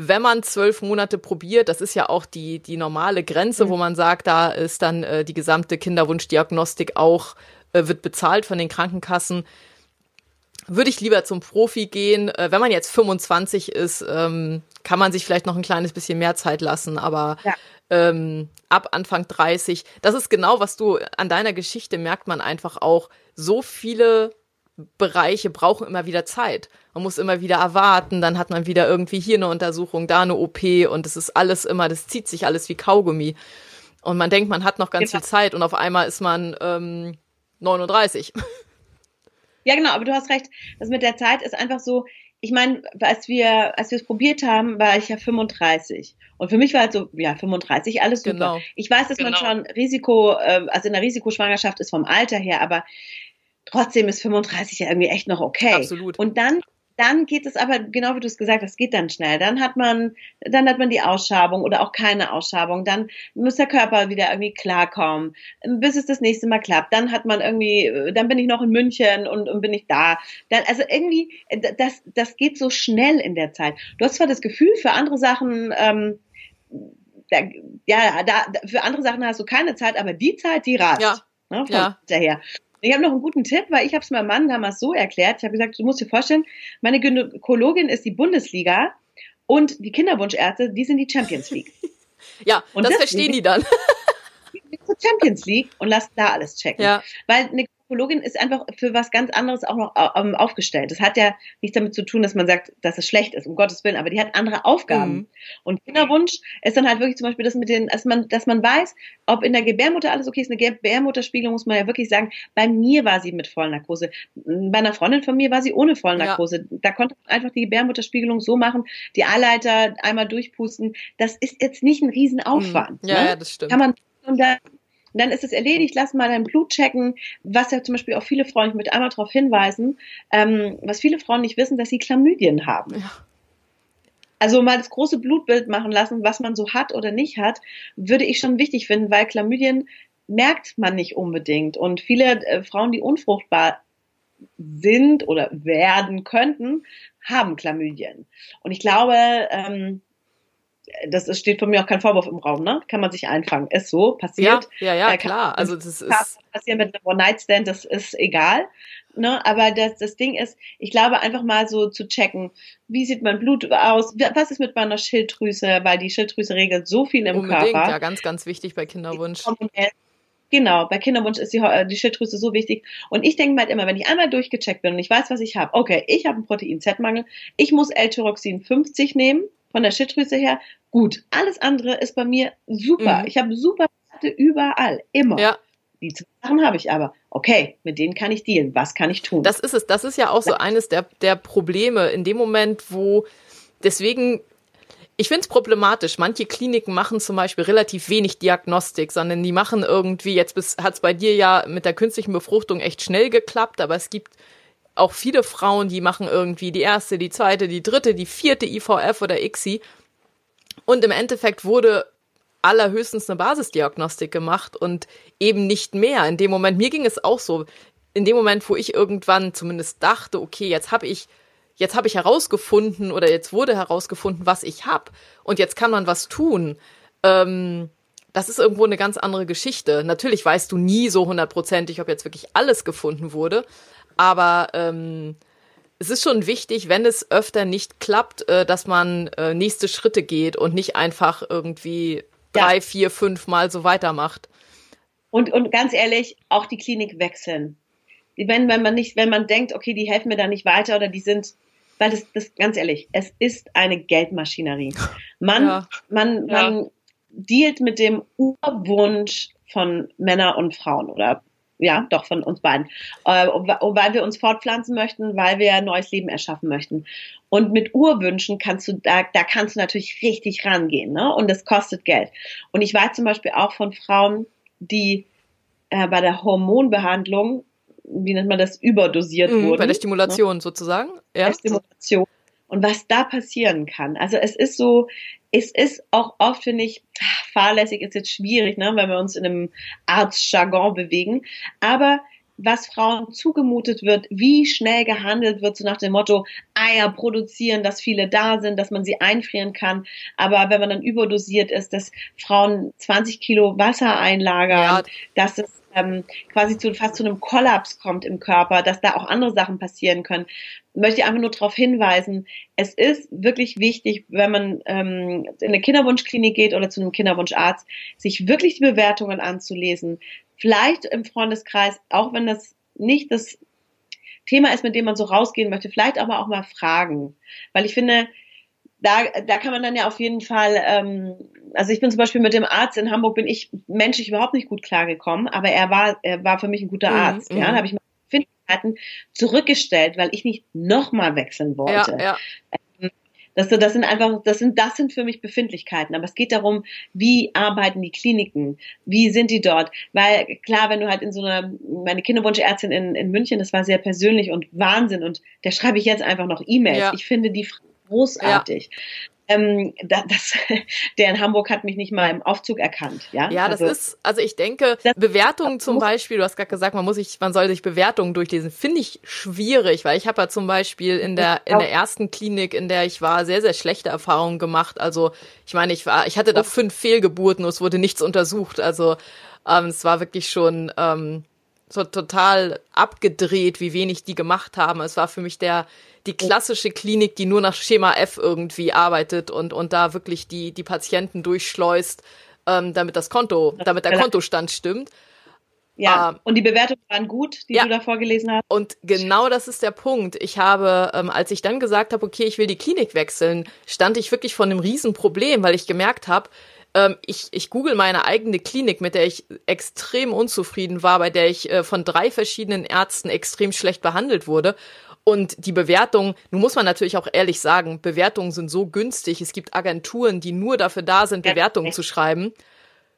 wenn man zwölf Monate probiert, das ist ja auch die, die normale Grenze, mhm. wo man sagt, da ist dann äh, die gesamte Kinderwunschdiagnostik auch, äh, wird bezahlt von den Krankenkassen. Würde ich lieber zum Profi gehen. Äh, wenn man jetzt 25 ist, ähm, kann man sich vielleicht noch ein kleines bisschen mehr Zeit lassen, aber ja. ähm, ab Anfang 30, das ist genau, was du an deiner Geschichte merkt man einfach auch. So viele Bereiche brauchen immer wieder Zeit. Man muss immer wieder erwarten, dann hat man wieder irgendwie hier eine Untersuchung, da eine OP und es ist alles immer, das zieht sich alles wie Kaugummi. Und man denkt, man hat noch ganz genau. viel Zeit und auf einmal ist man ähm, 39. Ja, genau, aber du hast recht. Das mit der Zeit ist einfach so, ich meine, als wir, als wir es probiert haben, war ich ja 35. Und für mich war halt so, ja, 35, alles super. Genau. Ich weiß, dass genau. man schon Risiko, äh, also in der Risikoschwangerschaft ist vom Alter her, aber trotzdem ist 35 ja irgendwie echt noch okay. Absolut. Und dann dann geht es aber, genau wie du es gesagt hast, geht dann schnell. Dann hat man, dann hat man die Ausschabung oder auch keine Ausschabung. Dann muss der Körper wieder irgendwie klarkommen, bis es das nächste Mal klappt. Dann hat man irgendwie, dann bin ich noch in München und, und bin ich da. Dann, also irgendwie, das, das geht so schnell in der Zeit. Du hast zwar das Gefühl, für andere Sachen, ähm, da, ja, da, für andere Sachen hast du keine Zeit, aber die Zeit, die rast. Ja. Ne, von ja. daher. Ich habe noch einen guten Tipp, weil ich habe es meinem Mann damals so erklärt. Ich habe gesagt, du musst dir vorstellen, meine Gynäkologin ist die Bundesliga und die Kinderwunschärzte, die sind die Champions League. ja, und das verstehen die dann. Champions League und lassen da alles checken. Ja. Weil eine Psychologin ist einfach für was ganz anderes auch noch ähm, aufgestellt. Das hat ja nichts damit zu tun, dass man sagt, dass es schlecht ist, um Gottes Willen, aber die hat andere Aufgaben. Mhm. Und Kinderwunsch ist dann halt wirklich zum Beispiel das mit den, dass man, dass man weiß, ob in der Gebärmutter alles okay ist. Eine Gebärmutterspiegelung muss man ja wirklich sagen, bei mir war sie mit Vollnarkose. Bei einer Freundin von mir war sie ohne Vollnarkose. Ja. Da konnte man einfach die Gebärmutterspiegelung so machen, die Eileiter einmal durchpusten. Das ist jetzt nicht ein Riesenaufwand. Mhm. Ja, ne? ja, das stimmt. Kann man und dann und dann ist es erledigt, lass mal dein Blut checken, was ja zum Beispiel auch viele Frauen, ich möchte einmal darauf hinweisen, ähm, was viele Frauen nicht wissen, dass sie Chlamydien haben. Ja. Also mal das große Blutbild machen lassen, was man so hat oder nicht hat, würde ich schon wichtig finden, weil Chlamydien merkt man nicht unbedingt. Und viele äh, Frauen, die unfruchtbar sind oder werden könnten, haben Chlamydien. Und ich glaube, ähm, das ist, steht von mir auch kein Vorwurf im Raum, ne? Kann man sich einfangen. Ist so, passiert. Ja, ja, ja klar. Also das ist passieren mit einem One-Night-Stand, das ist egal. Ne? Aber das, das Ding ist, ich glaube, einfach mal so zu checken, wie sieht mein Blut aus, was ist mit meiner Schilddrüse, weil die Schilddrüse regelt so viel im Unbedingt, Körper. ja, ganz, ganz wichtig bei Kinderwunsch. Genau, bei Kinderwunsch ist die, äh, die Schilddrüse so wichtig. Und ich denke mir halt immer, wenn ich einmal durchgecheckt bin und ich weiß, was ich habe, okay, ich habe einen Protein-Z-Mangel, ich muss L-Tyroxin 50 nehmen, von der Schilddrüse her, gut. Alles andere ist bei mir super. Mhm. Ich habe super Werte überall, immer. Ja. Die zwei Sachen habe ich aber. Okay, mit denen kann ich dealen. Was kann ich tun? Das ist es. Das ist ja auch so eines der, der Probleme in dem Moment, wo deswegen ich finde es problematisch. Manche Kliniken machen zum Beispiel relativ wenig Diagnostik, sondern die machen irgendwie, jetzt hat es bei dir ja mit der künstlichen Befruchtung echt schnell geklappt, aber es gibt auch viele Frauen, die machen irgendwie die erste, die zweite, die dritte, die vierte IVF oder ICSI. Und im Endeffekt wurde allerhöchstens eine Basisdiagnostik gemacht und eben nicht mehr. In dem Moment, mir ging es auch so, in dem Moment, wo ich irgendwann zumindest dachte, okay, jetzt habe ich, jetzt habe ich herausgefunden oder jetzt wurde herausgefunden, was ich habe und jetzt kann man was tun. Ähm, das ist irgendwo eine ganz andere Geschichte. Natürlich weißt du nie so hundertprozentig, ob jetzt wirklich alles gefunden wurde, aber ähm, es ist schon wichtig, wenn es öfter nicht klappt, äh, dass man äh, nächste Schritte geht und nicht einfach irgendwie drei, ja. vier, fünf Mal so weitermacht. Und, und ganz ehrlich, auch die Klinik wechseln. Wenn, wenn man nicht, wenn man denkt, okay, die helfen mir da nicht weiter oder die sind, weil das, das ganz ehrlich, es ist eine Geldmaschinerie. Man, ja. man, man ja. dealt mit dem Urwunsch von Männern und Frauen oder ja, doch von uns beiden, äh, weil wir uns fortpflanzen möchten, weil wir ein neues Leben erschaffen möchten. Und mit Urwünschen kannst du, da, da kannst du natürlich richtig rangehen, ne? Und das kostet Geld. Und ich weiß zum Beispiel auch von Frauen, die äh, bei der Hormonbehandlung, wie nennt man das, überdosiert mhm, wurden. Bei der Stimulation ne? sozusagen. Ja. Bei der Stimulation. Und was da passieren kann. Also es ist so, es ist auch oft, finde ich, fahrlässig ist jetzt schwierig, ne, wenn wir uns in einem Arztjargon bewegen. Aber was Frauen zugemutet wird, wie schnell gehandelt wird, so nach dem Motto, Eier produzieren, dass viele da sind, dass man sie einfrieren kann. Aber wenn man dann überdosiert ist, dass Frauen 20 Kilo Wasser einlagern, ja. dass es ähm, quasi zu, fast zu einem Kollaps kommt im Körper, dass da auch andere Sachen passieren können, möchte ich einfach nur darauf hinweisen, es ist wirklich wichtig, wenn man ähm, in eine Kinderwunschklinik geht oder zu einem Kinderwunscharzt, sich wirklich die Bewertungen anzulesen. Vielleicht im Freundeskreis, auch wenn das nicht das Thema ist, mit dem man so rausgehen möchte, vielleicht aber auch mal fragen. Weil ich finde, da, da kann man dann ja auf jeden Fall, ähm, also ich bin zum Beispiel mit dem Arzt in Hamburg, bin ich menschlich überhaupt nicht gut klargekommen, aber er war, er war für mich ein guter mhm, Arzt. Mhm, ja, da habe ich meine Findlichkeiten zurückgestellt, weil ich nicht nochmal wechseln wollte. Ja, ja. Das, das sind einfach, das sind, das sind für mich Befindlichkeiten. Aber es geht darum, wie arbeiten die Kliniken? Wie sind die dort? Weil klar, wenn du halt in so einer, meine Kinderwunschärztin in, in München, das war sehr persönlich und Wahnsinn und der schreibe ich jetzt einfach noch E-Mails. Ja. Ich finde die großartig. Ja. Ähm, das, der in Hamburg hat mich nicht mal im Aufzug erkannt. Ja, ja das also, ist, also ich denke, Bewertungen zum Beispiel, du hast gerade gesagt, man muss sich, man soll sich Bewertungen durchlesen, finde ich schwierig, weil ich habe ja zum Beispiel in der, in der ersten Klinik, in der ich war, sehr, sehr schlechte Erfahrungen gemacht. Also ich meine, ich war, ich hatte da oh. fünf Fehlgeburten und es wurde nichts untersucht. Also ähm, es war wirklich schon ähm, so total abgedreht, wie wenig die gemacht haben. Es war für mich der die klassische Klinik, die nur nach Schema F irgendwie arbeitet und, und da wirklich die, die Patienten durchschleust, ähm, damit das Konto, damit der Kontostand stimmt. Ja, ähm, und die Bewertungen waren gut, die ja. du da vorgelesen hast. Und genau das ist der Punkt. Ich habe, ähm, als ich dann gesagt habe, okay, ich will die Klinik wechseln, stand ich wirklich vor einem Riesenproblem, weil ich gemerkt habe, ähm, ich, ich google meine eigene Klinik, mit der ich extrem unzufrieden war, bei der ich äh, von drei verschiedenen Ärzten extrem schlecht behandelt wurde. Und die Bewertung, nun muss man natürlich auch ehrlich sagen, Bewertungen sind so günstig. Es gibt Agenturen, die nur dafür da sind, Bewertungen zu schreiben.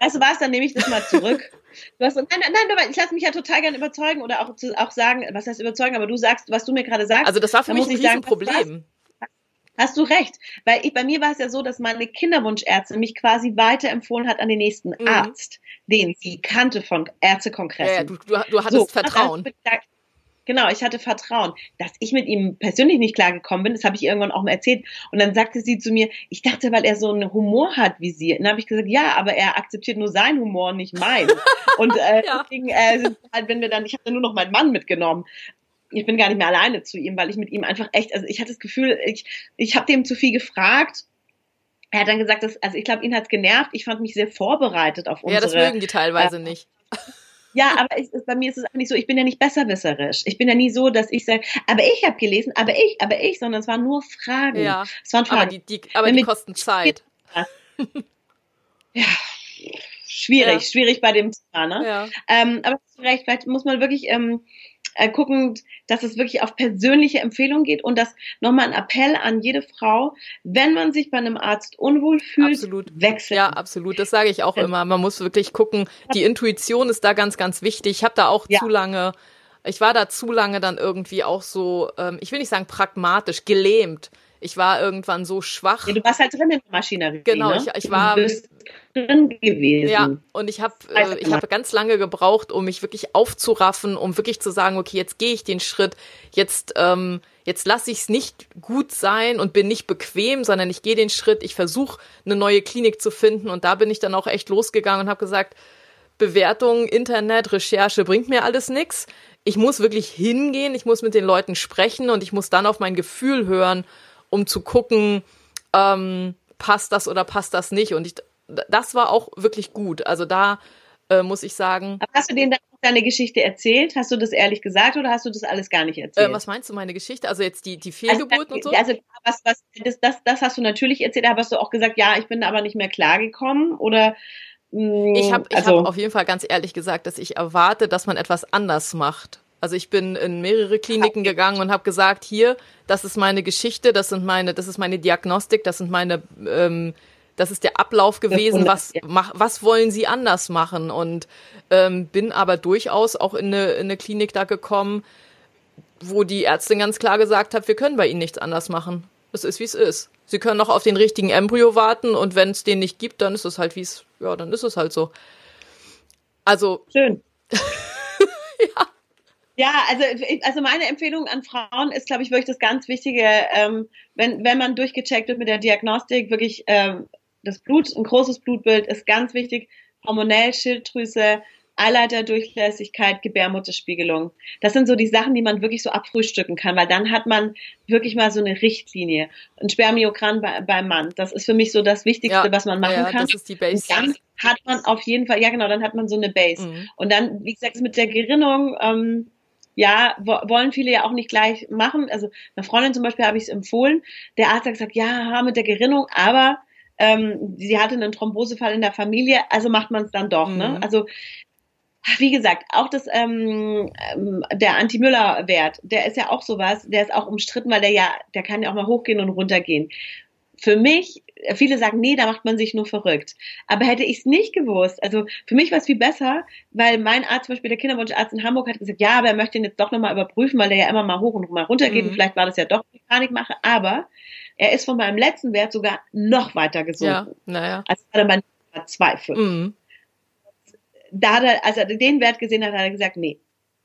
Weißt du was, dann nehme ich das mal zurück. Du hast, nein, nein, nein, ich lasse mich ja total gerne überzeugen oder auch, auch sagen, was heißt überzeugen, aber du sagst, was du mir gerade sagst. Also das war für mich ein Riesenproblem. Hast du recht, weil ich, bei mir war es ja so, dass meine Kinderwunschärztin mich quasi weiterempfohlen hat an den nächsten mhm. Arzt, den sie kannte von Ärztekongressen. Ja, du, du, du hattest so, Vertrauen. genau, ich hatte Vertrauen. Dass ich mit ihm persönlich nicht klargekommen bin, das habe ich irgendwann auch mal erzählt. Und dann sagte sie zu mir, ich dachte, weil er so einen Humor hat wie sie. Und dann habe ich gesagt, ja, aber er akzeptiert nur seinen Humor, nicht meinen. und äh, ja. deswegen, äh, halt, wenn wir dann, ich habe nur noch meinen Mann mitgenommen ich bin gar nicht mehr alleine zu ihm, weil ich mit ihm einfach echt, also ich hatte das Gefühl, ich, ich habe dem zu viel gefragt er hat dann gesagt, dass, also ich glaube, ihn hat's genervt. Ich fand mich sehr vorbereitet auf unsere. Ja, das mögen die teilweise äh, nicht. Ja, aber ich, bei mir ist es eigentlich so, ich bin ja nicht besserwisserisch. Ich bin ja nie so, dass ich sage, aber ich habe gelesen, aber ich, aber ich, sondern es waren nur Fragen. Ja, es waren Fragen. aber die, die, aber die kosten Zeit. ja, schwierig, ja. schwierig bei dem Thema, ne? Ja. Ähm, aber hast du recht, vielleicht muss man wirklich ähm, äh, gucken, dass es wirklich auf persönliche Empfehlung geht und das nochmal ein Appell an jede Frau, wenn man sich bei einem Arzt unwohl fühlt, absolut. wechseln. Ja, absolut. Das sage ich auch ja. immer. Man muss wirklich gucken. Die Intuition ist da ganz, ganz wichtig. Ich habe da auch ja. zu lange, ich war da zu lange dann irgendwie auch so, ähm, ich will nicht sagen pragmatisch, gelähmt ich war irgendwann so schwach. Ja, du warst halt drin in der Maschinerie. Genau, ne? ich, ich war drin gewesen. Ja, und ich habe äh, ich habe ganz lange gebraucht, um mich wirklich aufzuraffen, um wirklich zu sagen, okay, jetzt gehe ich den Schritt, jetzt ähm, jetzt lasse ich es nicht gut sein und bin nicht bequem, sondern ich gehe den Schritt, ich versuche eine neue Klinik zu finden und da bin ich dann auch echt losgegangen und habe gesagt, Bewertung, Internet, Recherche bringt mir alles nichts. Ich muss wirklich hingehen, ich muss mit den Leuten sprechen und ich muss dann auf mein Gefühl hören um zu gucken, ähm, passt das oder passt das nicht. Und ich, das war auch wirklich gut. Also da äh, muss ich sagen. Aber hast du denen dann deine Geschichte erzählt? Hast du das ehrlich gesagt oder hast du das alles gar nicht erzählt? Äh, was meinst du, meine Geschichte? Also jetzt die, die Fehlgeburten also, und so? Also was, was, das, das, das hast du natürlich erzählt, aber hast du auch gesagt, ja, ich bin aber nicht mehr klargekommen oder mm, ich habe ich also, hab auf jeden Fall ganz ehrlich gesagt, dass ich erwarte, dass man etwas anders macht. Also ich bin in mehrere Kliniken gegangen und habe gesagt, hier, das ist meine Geschichte, das sind meine, das ist meine Diagnostik, das sind meine, ähm, das ist der Ablauf gewesen. Was, mach, was wollen Sie anders machen? Und ähm, bin aber durchaus auch in eine, in eine Klinik da gekommen, wo die Ärztin ganz klar gesagt hat, wir können bei Ihnen nichts anders machen. Es ist wie es ist. Sie können noch auf den richtigen Embryo warten und wenn es den nicht gibt, dann ist es halt wie es, ja, dann ist es halt so. Also. Schön. ja. Ja, also, also meine Empfehlung an Frauen ist, glaube ich, wirklich das ganz Wichtige, ähm, wenn, wenn man durchgecheckt wird mit der Diagnostik, wirklich ähm, das Blut, ein großes Blutbild ist ganz wichtig, hormonell, Schilddrüse, Eileiterdurchlässigkeit, Gebärmutterspiegelung. Das sind so die Sachen, die man wirklich so abfrühstücken kann, weil dann hat man wirklich mal so eine Richtlinie. Ein Spermiogramm bei, beim Mann, das ist für mich so das Wichtigste, ja, was man machen ja, kann. Das ist die Base. Und dann hat man auf jeden Fall, ja genau, dann hat man so eine Base. Mhm. Und dann, wie gesagt, mit der Gerinnung, ähm, ja, wollen viele ja auch nicht gleich machen. Also einer Freundin zum Beispiel habe ich es empfohlen. Der Arzt hat gesagt, ja, mit der Gerinnung, aber ähm, sie hatte einen Thrombosefall in der Familie, also macht man es dann doch. Ne? Mhm. Ne? Also wie gesagt, auch das ähm, ähm, der Anti-Müller-Wert, der ist ja auch sowas, der ist auch umstritten, weil der ja, der kann ja auch mal hochgehen und runtergehen. Für mich viele sagen, nee, da macht man sich nur verrückt. Aber hätte ich es nicht gewusst, also für mich war es viel besser, weil mein Arzt, zum Beispiel der Kinderwunscharzt in Hamburg, hat gesagt, ja, aber er möchte ihn jetzt doch nochmal überprüfen, weil der ja immer mal hoch und mal runter geht. Mhm. Und vielleicht war das ja doch eine Panikmache, aber er ist von meinem letzten Wert sogar noch weiter gesunken. Ja, naja. Also war mein 2,5. Mhm. Da hat er, als er den Wert gesehen hat, hat er gesagt, nee.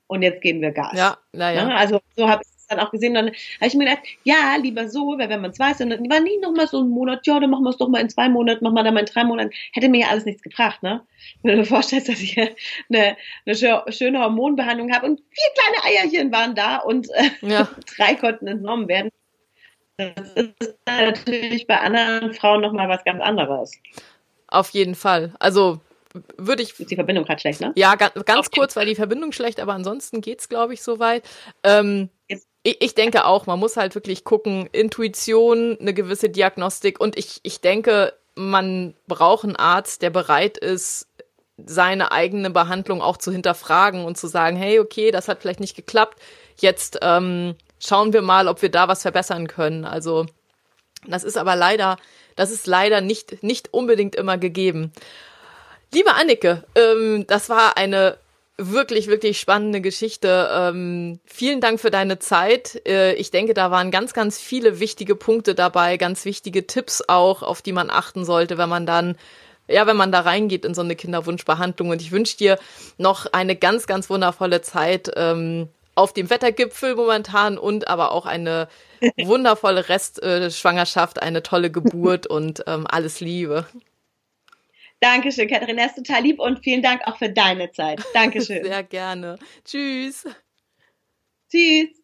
Und jetzt geben wir Gas. Ja, naja. Ne? Also so habe ich dann auch gesehen, dann habe ich mir gedacht, ja, lieber so, weil wenn man es weiß, dann war nie noch mal so ein Monat, ja, dann machen wir es doch mal in zwei Monaten, machen wir dann mal in drei Monaten, hätte mir ja alles nichts gebracht, ne? Wenn du dir vorstellst, dass ich eine, eine schöne Hormonbehandlung habe und vier kleine Eierchen waren da und äh, ja. drei konnten entnommen werden. Das ist natürlich bei anderen Frauen nochmal was ganz anderes. Auf jeden Fall. Also würde ich. Ist die Verbindung gerade schlecht, ne? Ja, ganz, ganz kurz war die Verbindung schlecht, aber ansonsten geht's, glaube ich, soweit. Ähm, ich, ich denke auch, man muss halt wirklich gucken, Intuition, eine gewisse Diagnostik und ich, ich denke, man braucht einen Arzt, der bereit ist, seine eigene Behandlung auch zu hinterfragen und zu sagen, hey, okay, das hat vielleicht nicht geklappt, jetzt ähm, schauen wir mal, ob wir da was verbessern können. Also das ist aber leider, das ist leider nicht, nicht unbedingt immer gegeben. Liebe Annike, ähm, das war eine wirklich, wirklich spannende Geschichte. Ähm, vielen Dank für deine Zeit. Äh, ich denke, da waren ganz, ganz viele wichtige Punkte dabei, ganz wichtige Tipps auch, auf die man achten sollte, wenn man dann ja, wenn man da reingeht in so eine Kinderwunschbehandlung. Und ich wünsche dir noch eine ganz, ganz wundervolle Zeit. Ähm, auf dem Wettergipfel momentan und aber auch eine wundervolle Restschwangerschaft, eine tolle Geburt und ähm, alles Liebe. Dankeschön, Katharina, er ist total lieb und vielen Dank auch für deine Zeit. Dankeschön. Sehr gerne. Tschüss. Tschüss.